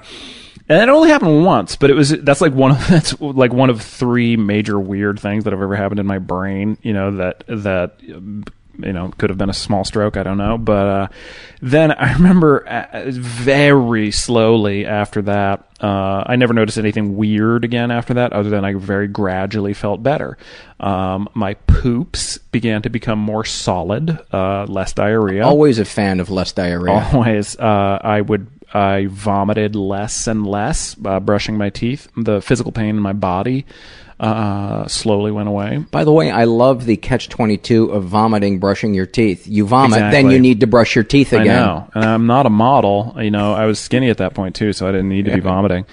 and it only happened once, but it was that's like one of that's like one of three major weird things that have ever happened in my brain. You know that that you know could have been a small stroke. I don't know, but uh, then I remember uh, very slowly after that. Uh, I never noticed anything weird again after that, other than I very gradually felt better. Um, my poops began to become more solid, uh, less diarrhea. Always a fan of less diarrhea. Always, uh, I would I vomited less and less, uh, brushing my teeth. The physical pain in my body uh, slowly went away. By the way, I love the catch twenty two of vomiting, brushing your teeth. You vomit, then you need to brush your teeth again. I know, and I'm not a model. You know, I was skinny at that point too, so I didn't need to be vomiting.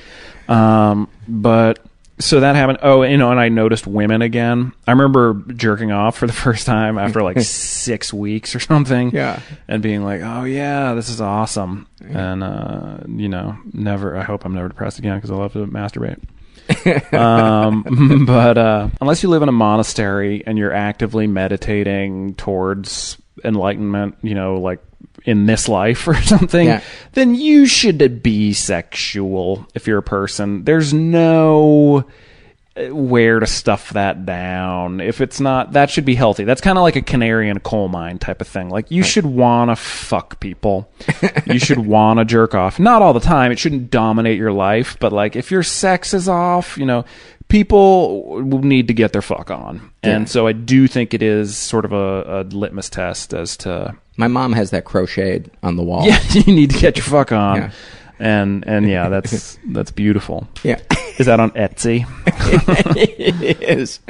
Um, but so that happened. Oh, you know, and I noticed women again. I remember jerking off for the first time after like six weeks or something. Yeah. and being like, "Oh yeah, this is awesome." And uh, you know, never. I hope I'm never depressed again because I love to masturbate. um, but uh, unless you live in a monastery and you're actively meditating towards enlightenment, you know, like in this life or something, Yeah. then you should be sexual if you're a person. There's no where to stuff that down. If it's not, that should be healthy. That's kind of like a canary in a coal mine type of thing. Like you should want to fuck people. you should want to jerk off. Not all the time. It shouldn't dominate your life. But like if your sex is off, you know, people need to get their fuck on. And so I do think it is sort of a, a litmus test as to My mom has that crocheted on the wall. yeah, you need to get your fuck on. Yeah. And and yeah, that's that's beautiful. Yeah. Is that on Etsy? it is.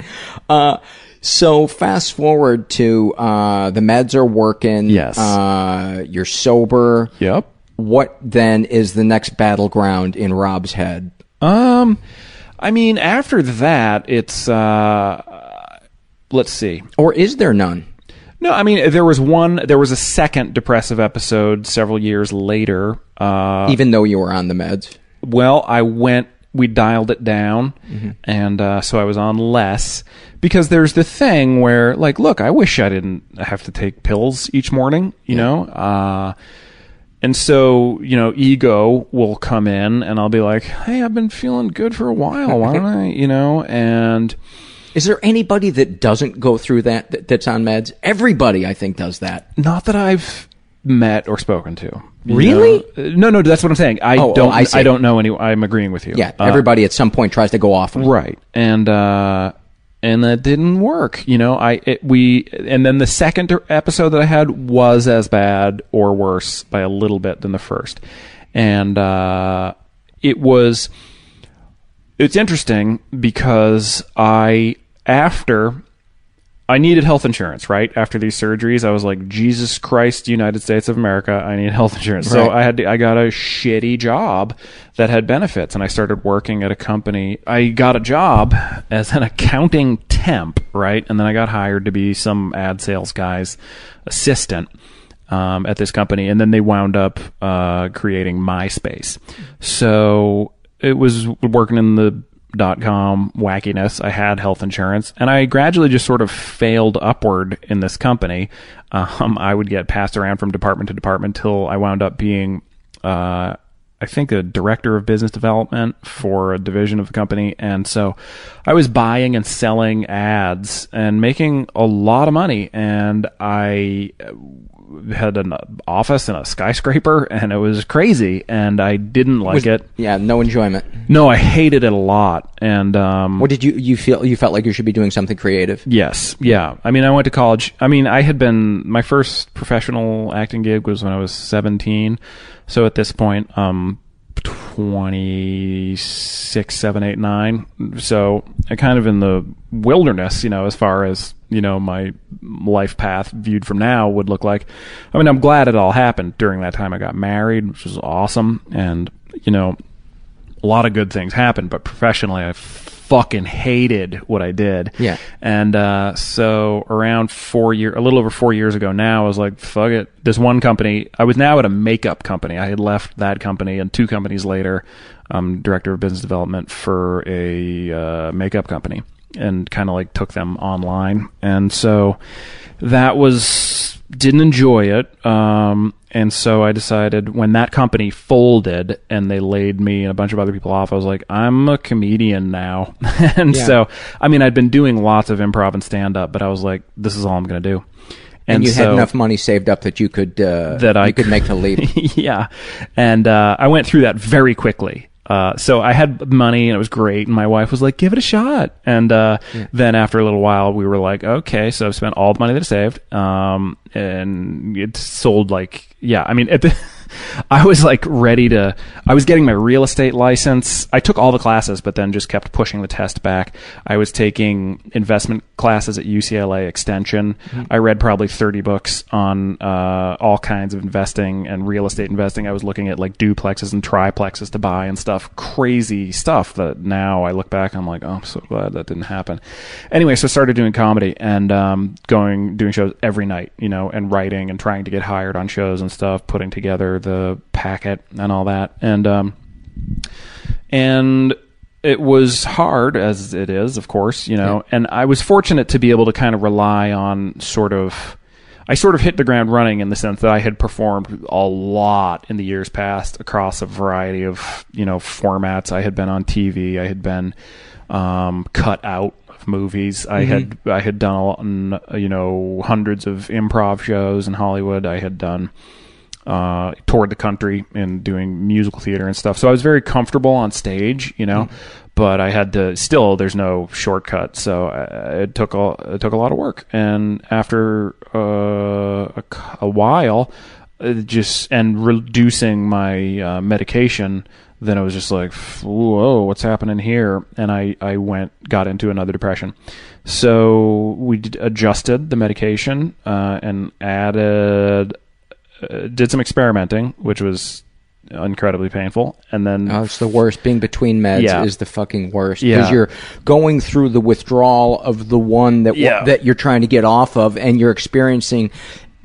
Uh, so fast forward to uh, the meds are working. Yes. Uh, you're sober. Yep. What then is the next battleground in Rob's head? Um, I mean, after that, it's uh, let's see. Or is there none? No, I mean, there was one. There was a second depressive episode several years later. Uh, Even though you were on the meds. well, I went. We dialed it down, and uh, so I was on less because there's the thing where, like, look, I wish I didn't have to take pills each morning. You know. Uh, and so, you know, ego will come in and I'll be like, hey, I've been feeling good for a while. Why don't I, you know, and Is there anybody that doesn't go through that, that that's on meds? Everybody, I think, does that. not that I've met or spoken to. you Really? know? Uh, No, no, that's what I'm saying. I Oh, oh, don't, I see. I don't know any, I'm agreeing with you. Yeah, Uh, everybody at some point tries to go off. 'em. Right. And, uh, and that didn't work. You know, I, it, we, and then the second episode that I had was as bad or worse by a little bit than the first. And, uh, it was, it's interesting because I after I needed health insurance, right? After these surgeries, I was like, Jesus Christ, United States of America, I need health insurance. So I had to, I got a shitty job that had benefits and I started working at a company. I got a job as an accounting temp, right? And then I got hired to be some ad sales guy's assistant um, at this company, and then they wound up uh, creating MySpace. So it was working in the com wackiness. I had health insurance, and I gradually just sort of failed upward in this company. Um, I would get passed around from department to department till I wound up being. Uh, I think a director of business development for a division of the company. And so I was buying and selling ads and making a lot of money. And I had an office in a skyscraper and it was crazy. And I didn't like Was- it. Yeah, no enjoyment. No, I hated it a lot. And, um, What did you you feel? You felt like you should be doing something creative. Yes, yeah. I mean, I went to college. I mean, I had been my first professional acting gig was when I was seventeen. So at this point, um, twenty six, seven, eight, nine. So I kind of in the wilderness, you know, as far as you know my life path viewed from now would look like. I mean, I'm glad it all happened during that time. I got married, which was awesome, and you know, a lot of good things happened, but professionally, I fucking hated what I did. Yeah. And uh, so around four year, a little over four years ago now, I was like, fuck it. This one company, I was now at a makeup company. I had left that company, and two companies later, I'm director of business development for a uh, makeup company, and kind of like took them online. And so that was didn't enjoy it. Um, and so I decided when that company folded and they laid me and a bunch of other people off, I was like, I'm a comedian now. and Yeah. so, I mean, I'd been doing lots of improv and stand up, but I was like, this is all I'm going to do. And, you so- had enough money saved up that you could uh, that I could make the leap. yeah, and uh, I went through that very quickly. Uh, so I had money and it was great, and my wife was like, "Give it a shot." And uh, then after a little while, we were like, "Okay." So I've spent all the money that I saved, um, and it sold like yeah. I mean, at the, I was like ready to. I was getting my real estate license. I took all the classes, but then just kept pushing the test back. I was taking investment classes at UCLA Extension. I read probably thirty books on uh, all kinds of investing and real estate investing. I was looking at like duplexes and triplexes to buy and stuff. Crazy stuff that now I look back, I'm like, oh, I'm so glad that didn't happen. Anyway, so I started doing comedy and um, going doing shows every night, you know, and writing and trying to get hired on shows and stuff, putting together the packet and all that, and um, and it was hard as it is, of course, you know, and I was fortunate to be able to kind of rely on sort of. I sort of hit the ground running in the sense that I had performed a lot in the years past across a variety of you know formats. I had been on TV. I had been um, cut out of movies. I had I had done a lot, in, you know hundreds of improv shows in Hollywood. I had done uh, toured the country and doing musical theater and stuff. So I was very comfortable on stage, you know. But I had to still. There's no shortcut, so uh, it took a it took a lot of work. And after uh, a, a while, just and reducing my uh, medication, then I was just like, whoa, what's happening here? And I I went got into another depression. So we adjusted the medication uh, and added uh, did some experimenting, which was incredibly painful, and then Oh, it's the worst. Being between meds Yeah. is the fucking worst Yeah. because you're going through the withdrawal of the one that Yeah. that you're trying to get off of, and you're experiencing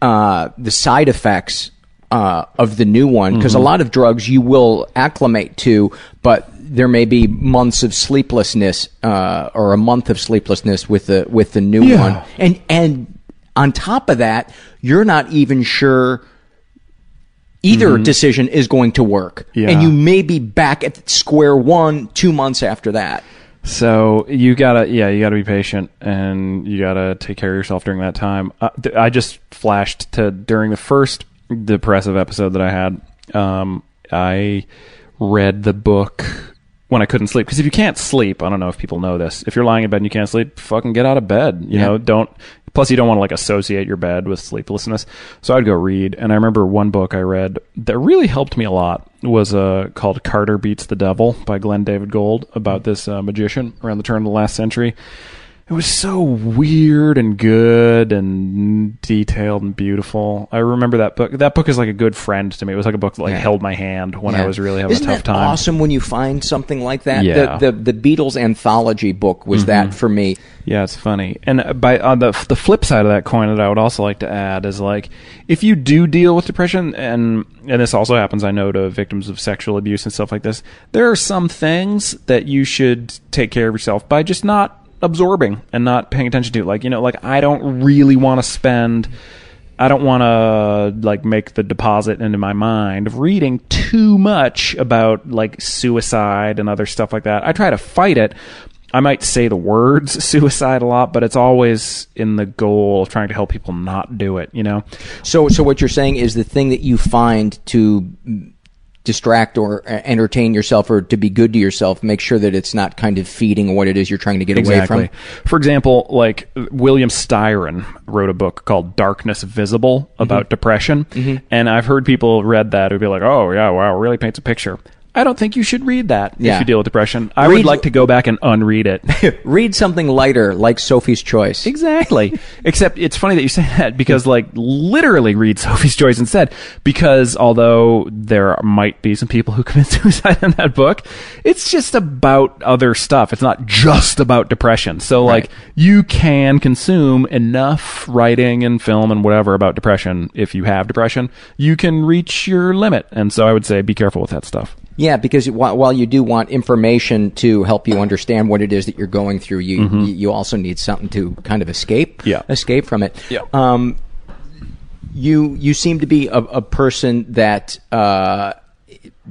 uh, the side effects uh, of the new one. Because Mm-hmm. a lot of drugs you will acclimate to, but there may be months of sleeplessness uh, or a month of sleeplessness with the with the new Yeah. one, and and on top of that, you're not even sure either decision is going to work. Mm-hmm. Yeah. And you may be back at square one two months after that. So you gotta, yeah, you gotta be patient and you gotta take care of yourself during that time. Uh, th- I just flashed to during the first depressive episode that I had. Um, I read the book when I couldn't sleep because if you can't sleep, I don't know if people know this. If you're lying in bed and you can't sleep, fucking get out of bed. You Yeah. know, don't Plus, you don't want to like associate your bed with sleeplessness. So I'd go read. And I remember one book I read that really helped me a lot was uh, called Carter Beats the Devil by Glen David Gold about this uh, magician around the turn of the last century. It was so weird and good and detailed and beautiful. I remember that book. That book is like a good friend to me. It was like a book that like Yeah. held my hand when I was really having Isn't a tough that time. awesome when you find something like that? Yeah. Mm-hmm. The, the the Beatles anthology book was that for me. Yeah, it's funny. And uh, by on the the flip side of that coin, that I would also like to add is like if you do deal with depression, and and this also happens, I know, to victims of sexual abuse and stuff like this. There are some things that you should take care of yourself by just not absorbing and not paying attention to. Like you know, like I don't really want to spend. I don't want to like make the deposit into my mind of reading too much about like suicide and other stuff like that. I try to fight it. I might say the words suicide a lot, but it's always in the goal of trying to help people not do it, you know? So so what you're saying is the thing that you find to distract or uh, entertain yourself or to be good to yourself, make sure that it's not kind of feeding what it is you're trying to get away Exactly. from. For example, like William Styron wrote a book called Darkness Visible about depression, and I've heard people read that who'd be like, "Oh yeah, wow, really paints a picture." I don't think you should read that Yeah. if you deal with depression. I Read- would like to go back and unread it. Read something lighter like Sophie's Choice. Exactly. Except it's funny that you say that because, like, literally read Sophie's Choice instead. Because although there might be some people who commit suicide in that book, it's just about other stuff. It's not just about depression. So, like, you can consume enough writing and film and whatever about depression if you have depression. You can reach your limit. And so I would say be careful with that stuff. Yeah, because while, you do want information to help you understand what it is that you're going through, you you, you also need something to kind of escape. Mm-hmm. Yeah. escape from it. Yeah. Um, you you seem to be a, a person that uh,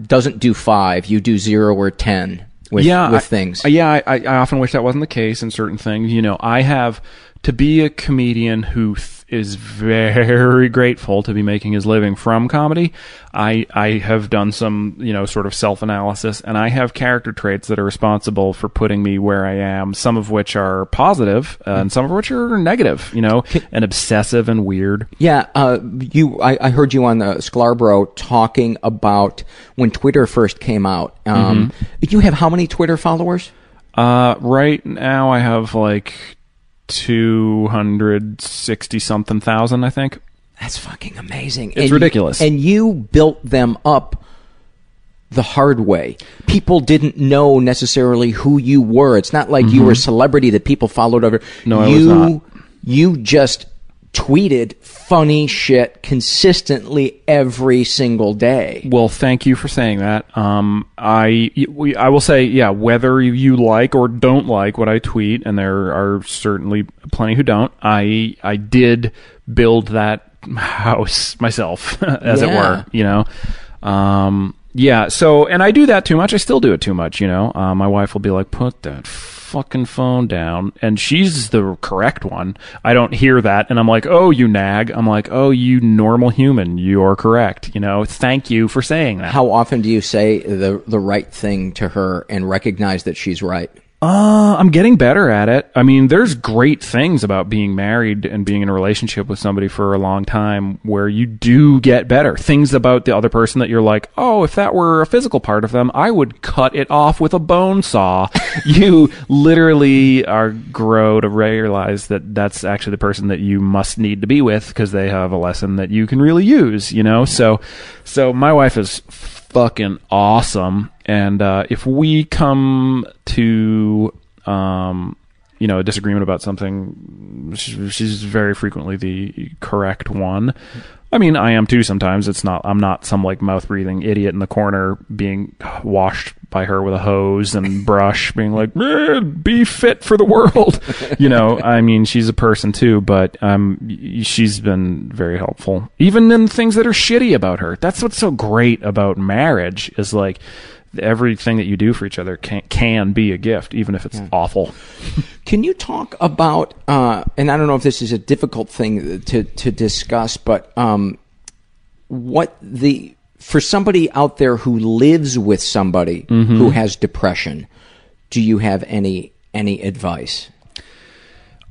doesn't do five. You do zero or ten with yeah, with I- things. Yeah, I, I I often wish that wasn't the case in certain things. You know, I have to be a comedian who th- is very grateful to be making his living from comedy. I I have done some you know sort of self analysis, and I have character traits that are responsible for putting me where I am. Some of which are positive, uh, and some of which are negative. You know, and obsessive and weird. Yeah, uh, you. I, I heard you on the Scarborough talking about when Twitter first came out. Um, Mm-hmm. You have how many Twitter followers? Uh, right now I have like two hundred sixty something thousand, I think. That's fucking amazing. It's ridiculous. and you built them up the hard way. People didn't know necessarily who you were. It's not like you were a celebrity that people followed over. Mm-hmm. No, I you, was not. You just tweeted funny shit consistently every single day. Well, thank you for saying that. Um, I we, I will say, yeah, whether you like or don't like what I tweet, and there are certainly plenty who don't. I I did build that house myself, as it were. You know, um, yeah. So, and I do that too much. I still do it too much. You know, uh, my wife will be like, "Put that fucking phone down," and she's the correct one. I don't hear that, and I'm like, "Oh, you nag." I'm like, "Oh, you normal human. You're correct." You know, thank you for saying that. How often do you say the the right thing to her and recognize that she's right? Uh, I'm getting better at it. I mean, there's great things about being married and being in a relationship with somebody for a long time where you do get better. Things about the other person that you're like, oh, if that were a physical part of them, I would cut it off with a bone saw. you literally are grow to realize that that's actually the person that you must need to be with because they have a lesson that you can really use, you know? So, so my wife is fucking awesome. And uh, if we come to, um, you know, a disagreement about something, she's, very frequently the correct one. I mean, I am too sometimes. It's not, I'm not some like mouth breathing idiot in the corner being washed by her with a hose and brush, being like, "Eh, be fit for the world. you know, I mean, she's a person too, but um, she's been very helpful, even in things that are shitty about her. That's what's so great about marriage is like everything that you do for each other can, can be a gift, even if it's awful. Can you talk about, uh, and I don't know if this is a difficult thing to, to discuss, but um, what the, for somebody out there who lives with somebody who has depression, do you have any, any advice?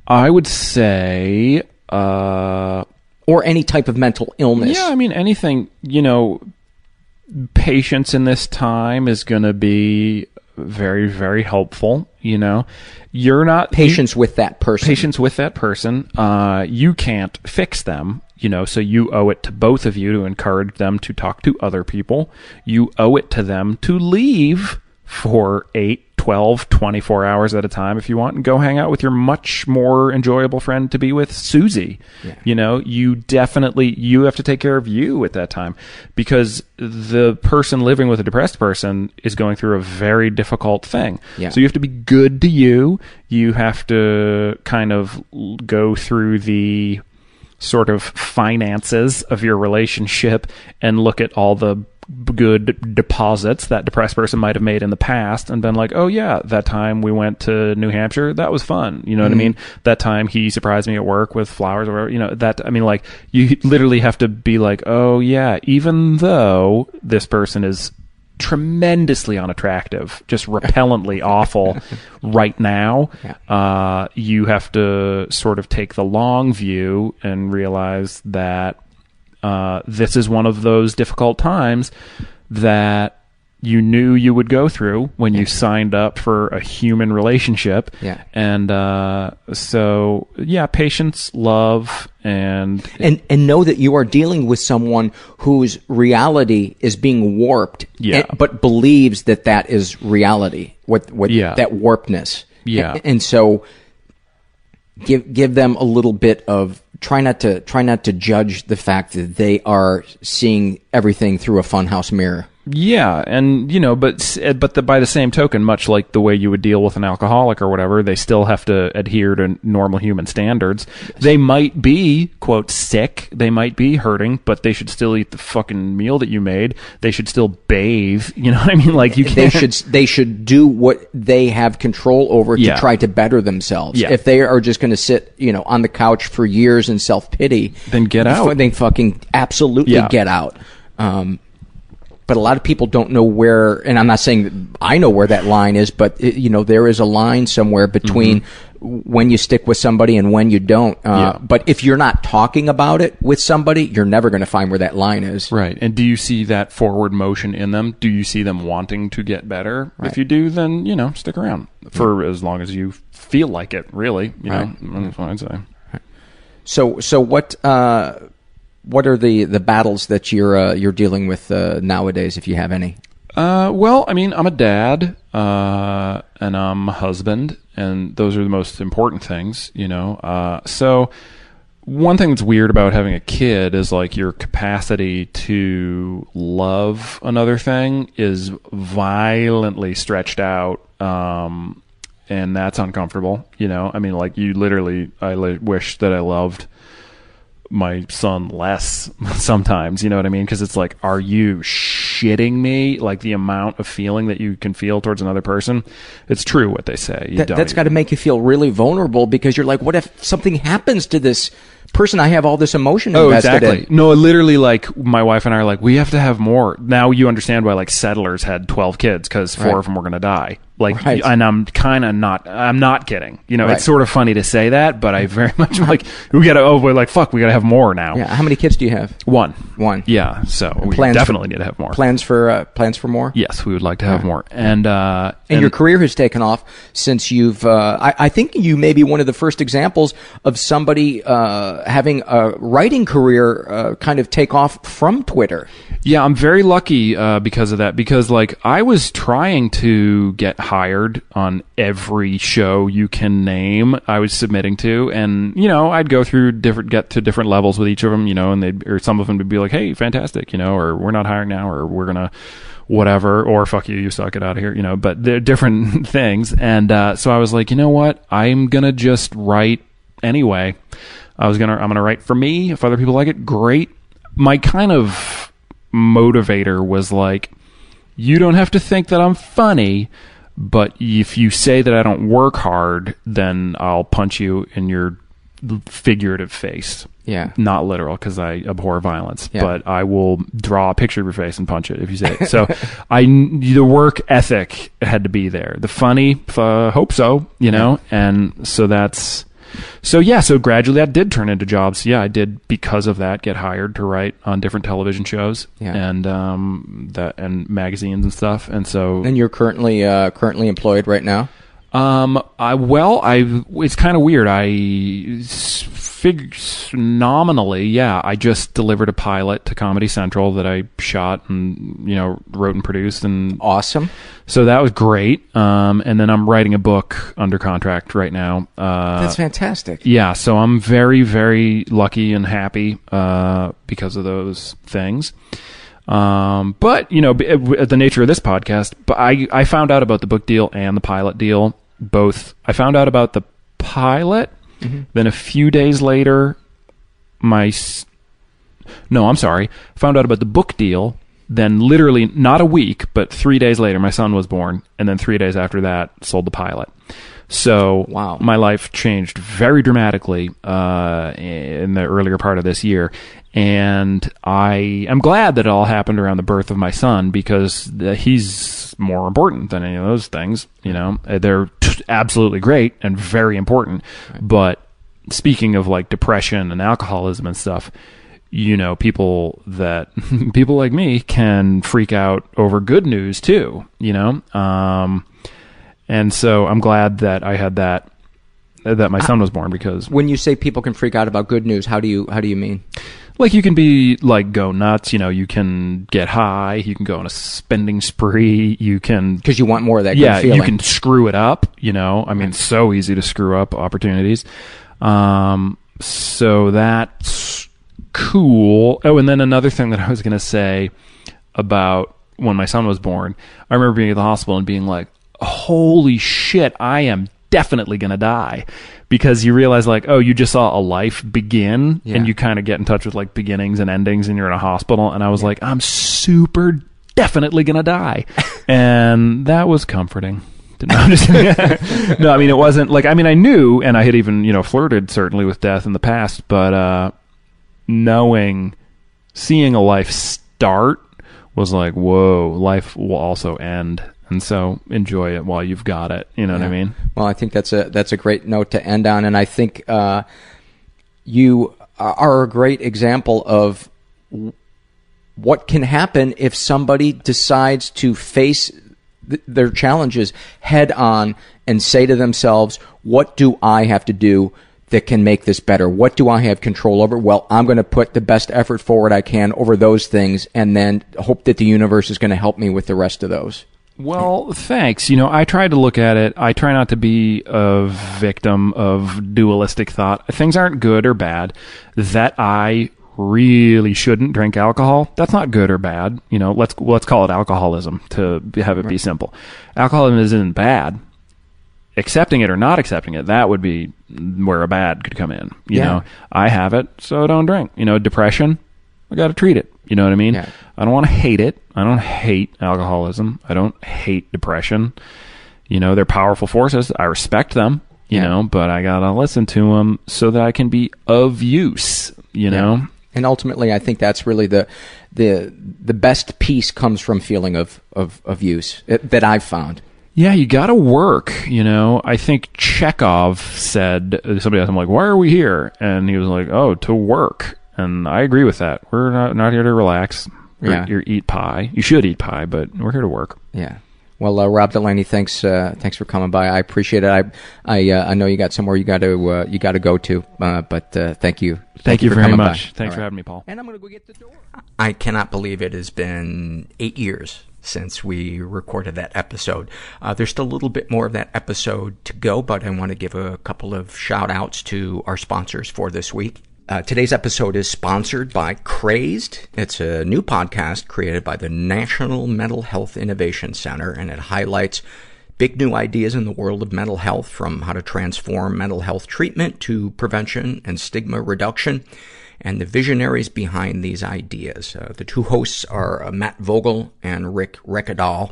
I would say, uh, or any type of mental illness. yeah, I mean, anything, you know, patience in this time is going to be very, very helpful. You know, you're not Patience with that person. patience with that person. Uh, you can't fix them, you know, so you owe it to both of you to encourage them to talk to other people. You owe it to them to leave for 8, 12, 24 hours at a time if you want and go hang out with your much more enjoyable friend to be with, Susie. You know, you definitely, you have to take care of you at that time because the person living with a depressed person is going through a very difficult thing. Yeah. So you have to be good to you. You have to kind of go through the sort of finances of your relationship and look at all the good deposits that depressed person might have made in the past and been like, oh yeah, that time we went to New Hampshire, that was fun. You know what I mean? That time he surprised me at work with flowers or whatever, you know, that, I mean, like, you literally have to be like, oh yeah, even though this person is tremendously unattractive, just repellently awful right now. Uh, you have to sort of take the long view and realize that uh, this is one of those difficult times that you knew you would go through when you signed up for a human relationship. Yeah. And uh, so, yeah, patience, love, and and and know that you are dealing with someone whose reality is being warped Yeah. and- but believes that that is reality what what Yeah. that warpedness Yeah. and, and so give give them a little bit of try not to try not to judge the fact that they are seeing everything through a funhouse mirror Yeah, and you know, but eh, but the, by the same token, much like the way you would deal with an alcoholic or whatever, they still have to adhere to normal human standards. They might be quote sick, they might be hurting, but they should still eat the fucking meal that you made. They should still bathe. You know what I mean? Like you they can't. should they should do what they have control over to Yeah. try to better themselves. Yeah. If they are just going to sit, you know, on the couch for years in self pity, Then get out. Then fucking absolutely Yeah. get out. Um, but a lot of people don't know where, and I'm not saying I know where that line is, but you know, there is a line somewhere between when you stick with somebody and when you don't. Uh, Mm-hmm. Yeah. But if you're not talking about it with somebody, you're never going to find where that line is. Right. And do you see that forward motion in them? Do you see them wanting to get better? If you do, then, you know, stick around for as long as you feel like it, really. You Right. know, that's what I'd say. So, so what? Uh, what are the, the battles that you're uh, you're dealing with uh, nowadays, if you have any? Uh, well, I mean, I'm a dad, uh, and I'm a husband, and those are the most important things, you know. Uh, so one thing that's weird about having a kid is like your capacity to love another thing is violently stretched out. Um, and that's uncomfortable, you know. I mean, like you literally, I li- wish that I loved my son less sometimes you know what i mean? Because it's like are you shitting me? Like the amount of feeling that you can feel towards another person? It's true what they say. You That, that's got to make you feel really vulnerable because you're like, what if something happens to this person I have all this emotion Oh, invested exactly. in? No, literally, like my wife and I are like, we have to have more. Now you understand why like settlers had twelve kids because four Right. of them were going to die. Like, Right. and I'm kind of not. I'm not kidding. You know, Right. it's sort of funny to say that, but I very much like we got to. Oh, we're like fuck. We got to have more now. Yeah. How many kids do you have? One. One. Yeah. So we Plans definitely for, need to have more. Plans for uh, plans for more. Yes, we would like to have more. And uh, And, your career has taken off since you've. Uh, I, I think you may be one of the first examples of somebody uh, having a writing career uh, kind of take off from Twitter. Yeah, I'm very lucky uh, because of that. Because like I was trying to get hired on every show you can name. I was submitting to, and you know I'd go through different, get to different levels with each of them. You know, and they or some of them would be like, "Hey, fantastic," you know, or "We're not hiring now," or "We're gonna." Whatever, or fuck you, you suck it out of here, you know. But they're different things, and uh, so I was like, you know what? I'm gonna just write anyway. I was gonna, I'm gonna write for me. If other people like it, great. My kind of motivator was like, you don't have to think that I'm funny, but if you say that I don't work hard, then I'll punch you in your figurative face. Yeah. Not literal because I abhor violence, Yeah. but I will draw a picture of your face and punch it if you say it. So I, the work ethic had to be there. The funny, uh, hope so, you know? And so that's, so yeah, so gradually that did turn into jobs. Yeah, I did because of that get hired to write on different television shows Yeah. and um that and magazines and stuff. And so And you're currently uh, currently employed right now. um, I well, I it's kind of weird. I fig nominally, yeah, I just delivered a pilot to Comedy Central that I shot and you know wrote and produced, and Awesome. so that was great. Um, and then I'm writing a book under contract right now. Uh, That's fantastic. yeah, so I'm very, very lucky and happy uh, because of those things. Um, but you know, b- uh, the nature of this podcast, but I I found out about the book deal and the pilot deal. Both I found out about the pilot. Mm-hmm. Then a few days later, my no, I'm sorry, found out about the book deal. Then literally not a week, but three days later, my son was born, and then three days after that, sold the pilot. So Wow. my life changed very dramatically uh, in the earlier part of this year, and I am glad that it all happened around the birth of my son because he's more important than any of those things. You know, Uh, they're t- absolutely great and very important, but speaking of like depression and alcoholism and stuff, you know, people that people like me can freak out over good news too. You know, um, and so I'm glad that I had that that my son was born because When you say people can freak out about good news, how do you how do you mean? like you can be like go nuts you know you can get high you can go on a spending spree you can Because you want more of that yeah good feeling. you can screw it up you know i mean it's so easy to screw up opportunities um so that's cool oh and then another thing that i was going to say about when my son was born i remember being at the hospital and being like holy shit i am definitely going to die. Because you realize like oh you just saw a life begin Yeah. and you kind of get in touch with like beginnings and endings and you're in a hospital and i was like i'm super definitely going to die. And that was comforting. No, no, I mean it wasn't like I mean I knew and I had even you know flirted certainly with death in the past, but uh, knowing, seeing a life start was like whoa, life will also end, and so enjoy it while you've got it. You know what I mean? Well, I think that's a that's a great note to end on, and I think uh, you are a great example of what can happen if somebody decides to face th- their challenges head on and say to themselves, "What do I have to do?" That can make this better. What do I have control over? Well, I'm going to put the best effort forward I can over those things, and then hope that the universe is going to help me with the rest of those. Well, thanks. You know, I try to look at it. I try not to be a victim of dualistic thought. Things aren't good or bad. That I really shouldn't drink alcohol. That's not good or bad. You know, let's let's call it alcoholism to have it be simple. Alcoholism isn't bad. Accepting it or not accepting it, that would be where a bad could come in. You Yeah. know, I have it, so don't drink. You know, depression, I got to treat it. You know what I mean? Yeah. I don't want to hate it. I don't hate alcoholism. I don't hate depression. You know, they're powerful forces. I respect them, you Yeah. know, but I got to listen to them so that I can be of use, you know? and ultimately, I think that's really the the the best piece comes from feeling of of, of use uh, that I've found. Yeah, you got to work. You know, I think Chekhov said somebody asked him like, "Why are we here?" And he was like, "Oh, to work." And I agree with that. We're not not here to relax. or, Yeah. or eat pie. You should eat pie, but we're here to work. Yeah. Well, uh, Rob Delaney, thanks uh, thanks for coming by. I appreciate it. I I uh, I know you got somewhere you got to uh, you got to go to, uh, but uh, thank you. Thank, you, for very much. by. Thanks All for right. having me, Paul. And I'm going to go get the door. I cannot believe it has been eight years since we recorded that episode. Uh, there's still a little bit more of that episode to go, but I want to give a couple of shout outs to our sponsors for this week. Uh, today's episode is sponsored by Crazed. It's a new podcast created by the National Mental Health Innovation Center, and it highlights big new ideas in the world of mental health from how to transform mental health treatment to prevention and stigma reduction and the visionaries behind these ideas. Uh, the two hosts are uh, Matt Vogel and Rick Rekedal.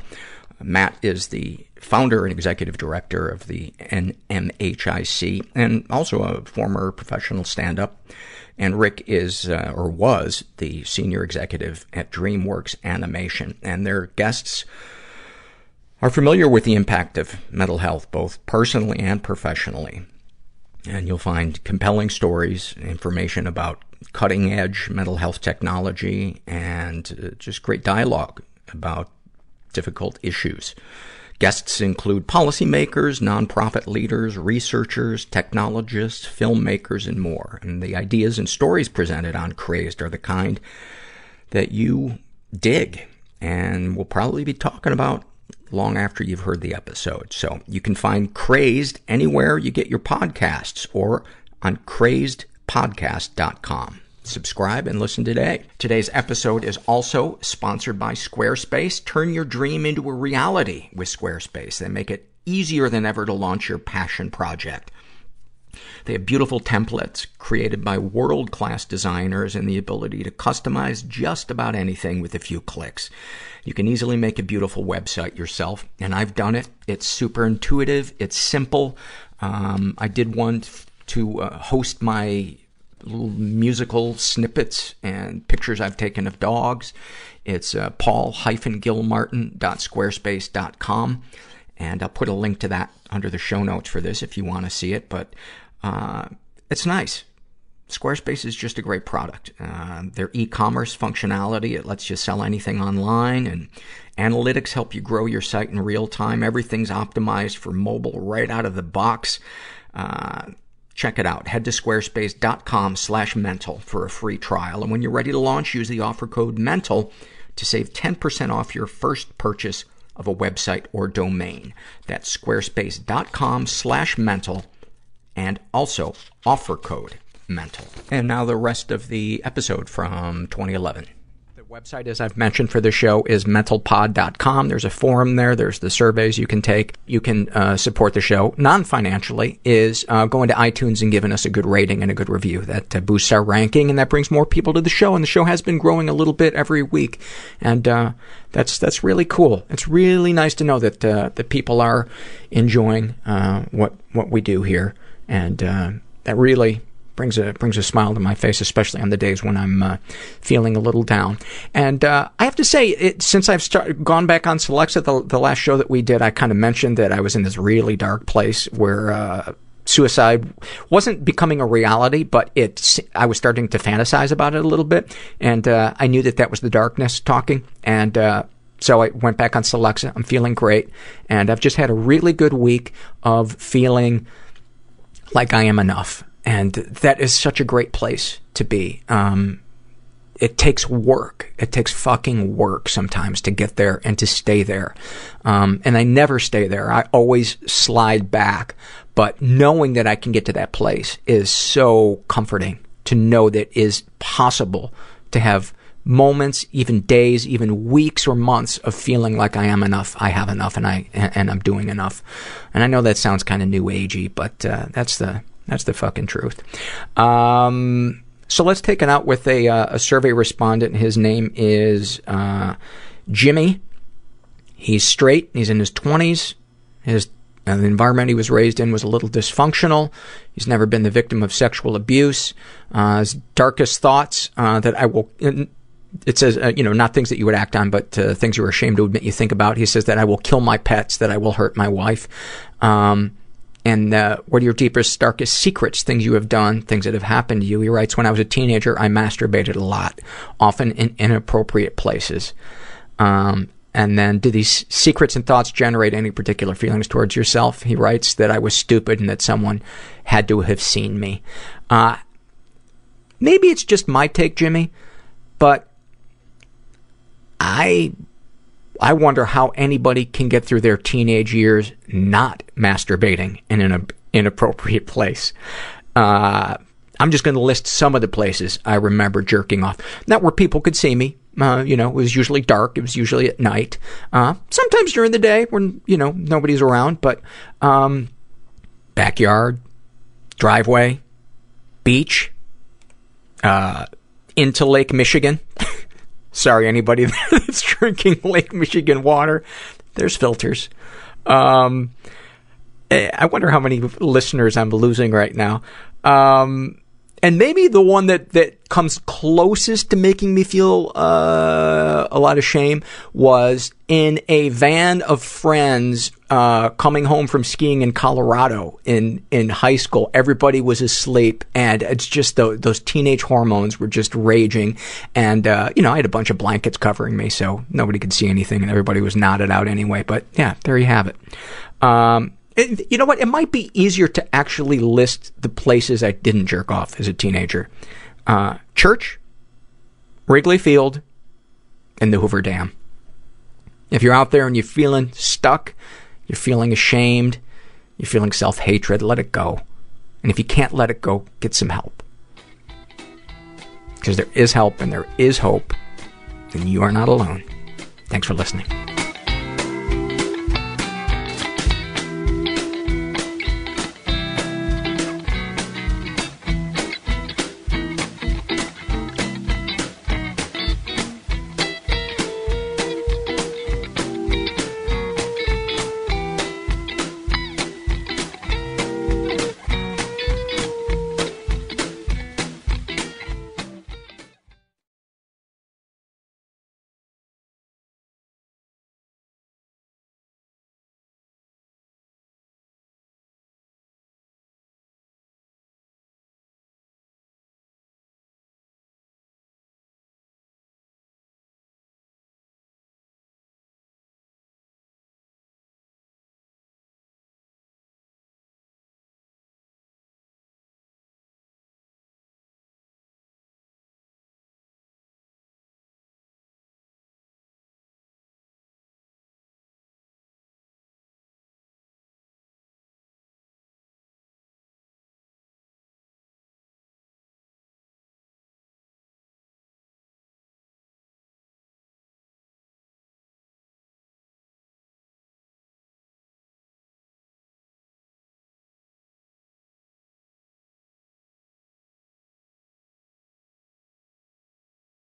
Matt is the founder and executive director of the NMHIC and also a former professional stand-up. And Rick is, uh, or was, the senior executive at DreamWorks Animation. And their guests are familiar with the impact of mental health, both personally and professionally. And you'll find compelling stories, information about cutting edge mental health technology, and uh, just great dialogue about difficult issues. Guests include policymakers, nonprofit leaders, researchers, technologists, filmmakers, and more. And the ideas and stories presented on Crazed are the kind that you dig and we'll probably be talking about long after you've heard the episode. So you can find Crazed anywhere you get your podcasts or on crazedpodcast.com. Subscribe and listen today. Today's episode is also sponsored by Squarespace. Turn your dream into a reality with Squarespace. They make it easier than ever to launch your passion project. They have beautiful templates created by world-class designers and the ability to customize just about anything with a few clicks. You can easily make a beautiful website yourself, and I've done it. It's super intuitive. It's simple. Um, I did one to uh, host my musical snippets and pictures I've taken of dogs. It's uh, paul-gilmartin.squarespace.com. And I'll put a link to that under the show notes for this if you want to see it. But uh, it's nice. Squarespace is just a great product. Uh, their e-commerce functionality, it lets you sell anything online and analytics help you grow your site in real time. Everything's optimized for mobile right out of the box. Uh, check it out. Head to squarespace.com slash mental for a free trial. And when you're ready to launch, use the offer code mental to save 10% off your first purchase of a website or domain. That's squarespace.com slash mental and also offer code mental. And now the rest of the episode from 2011. The website, as I've mentioned for the show, is mentalpod.com. There's a forum there. There's the surveys you can take. You can uh, support the show non-financially is uh, going to iTunes and giving us a good rating and a good review. That uh, boosts our ranking and that brings more people to the show. And the show has been growing a little bit every week, and uh, that's that's really cool. It's really nice to know that uh, that people are enjoying uh, what what we do here and that really brings a brings a smile to my face, especially on the days when I'm uh, feeling a little down. And uh, I have to say, it, since I've start, gone back on Celexa, the, the last show that we did, I kind of mentioned that I was in this really dark place where. Uh, suicide wasn't becoming a reality, but it, I was starting to fantasize about it a little bit. And, uh, I knew that that was the darkness talking. And, uh, so I went back on Celexa. I'm feeling great. And I've just had a really good week of feeling like I am enough. And that is such a great place to be. Um, it takes work. It takes fucking work sometimes to get there and to stay there. Um, and I never stay there. I always slide back. But knowing that I can get to that place is so comforting to know that is possible to have moments, even days, even weeks or months of feeling like I am enough, I have enough, and I and I'm doing enough. And I know that sounds kind of new agey, but uh, that's the that's the fucking truth. Um, so let's take it out with a uh, a survey respondent. His name is uh, Jimmy. He's straight. He's in his twenties. His uh, the environment he was raised in was a little dysfunctional. He's never been the victim of sexual abuse. Uh, his darkest thoughts uh, that I will it says, uh, you know, not things that you would act on, but uh, things you are ashamed to admit you think about. He says that I will kill my pets, that I will hurt my wife. Um, and uh, what are your deepest, darkest secrets, things you have done, things that have happened to you? He writes, when I was a teenager, I masturbated a lot, often in inappropriate places. Um, and then, do these secrets and thoughts generate any particular feelings towards yourself? He writes that I was stupid and that someone had to have seen me. Uh, maybe it's just my take, Jimmy, but I I wonder how anybody can get through their teenage years not masturbating in an inappropriate place. Uh, I'm just going to list some of the places I remember jerking off. Not where people could see me. Uh, you know, it was usually dark. It was usually at night. Uh, sometimes during the day when, you know, nobody's around. But um, backyard, driveway, beach, uh, into Lake Michigan. Sorry, anybody that's drinking Lake Michigan water. There's filters. Um, eh, I wonder how many listeners I'm losing right now. Um, and maybe the one that, that comes closest to making me feel uh, a lot of shame was in a van of friends uh, coming home from skiing in Colorado in, in high school. Everybody was asleep, and it's just the, those teenage hormones were just raging. And, uh, you know, I had a bunch of blankets covering me, so nobody could see anything, and everybody was nodded out anyway. But yeah, there you have it. Um, it, you know what? It might be easier to actually list the places I didn't jerk off as a teenager. Uh, church, Wrigley Field, and the Hoover Dam. If you're out there and you're feeling stuck, you're feeling ashamed, you're feeling self hatred, let it go. And if you can't let it go, get some help. Because there is help and there is hope, and you are not alone. Thanks for listening.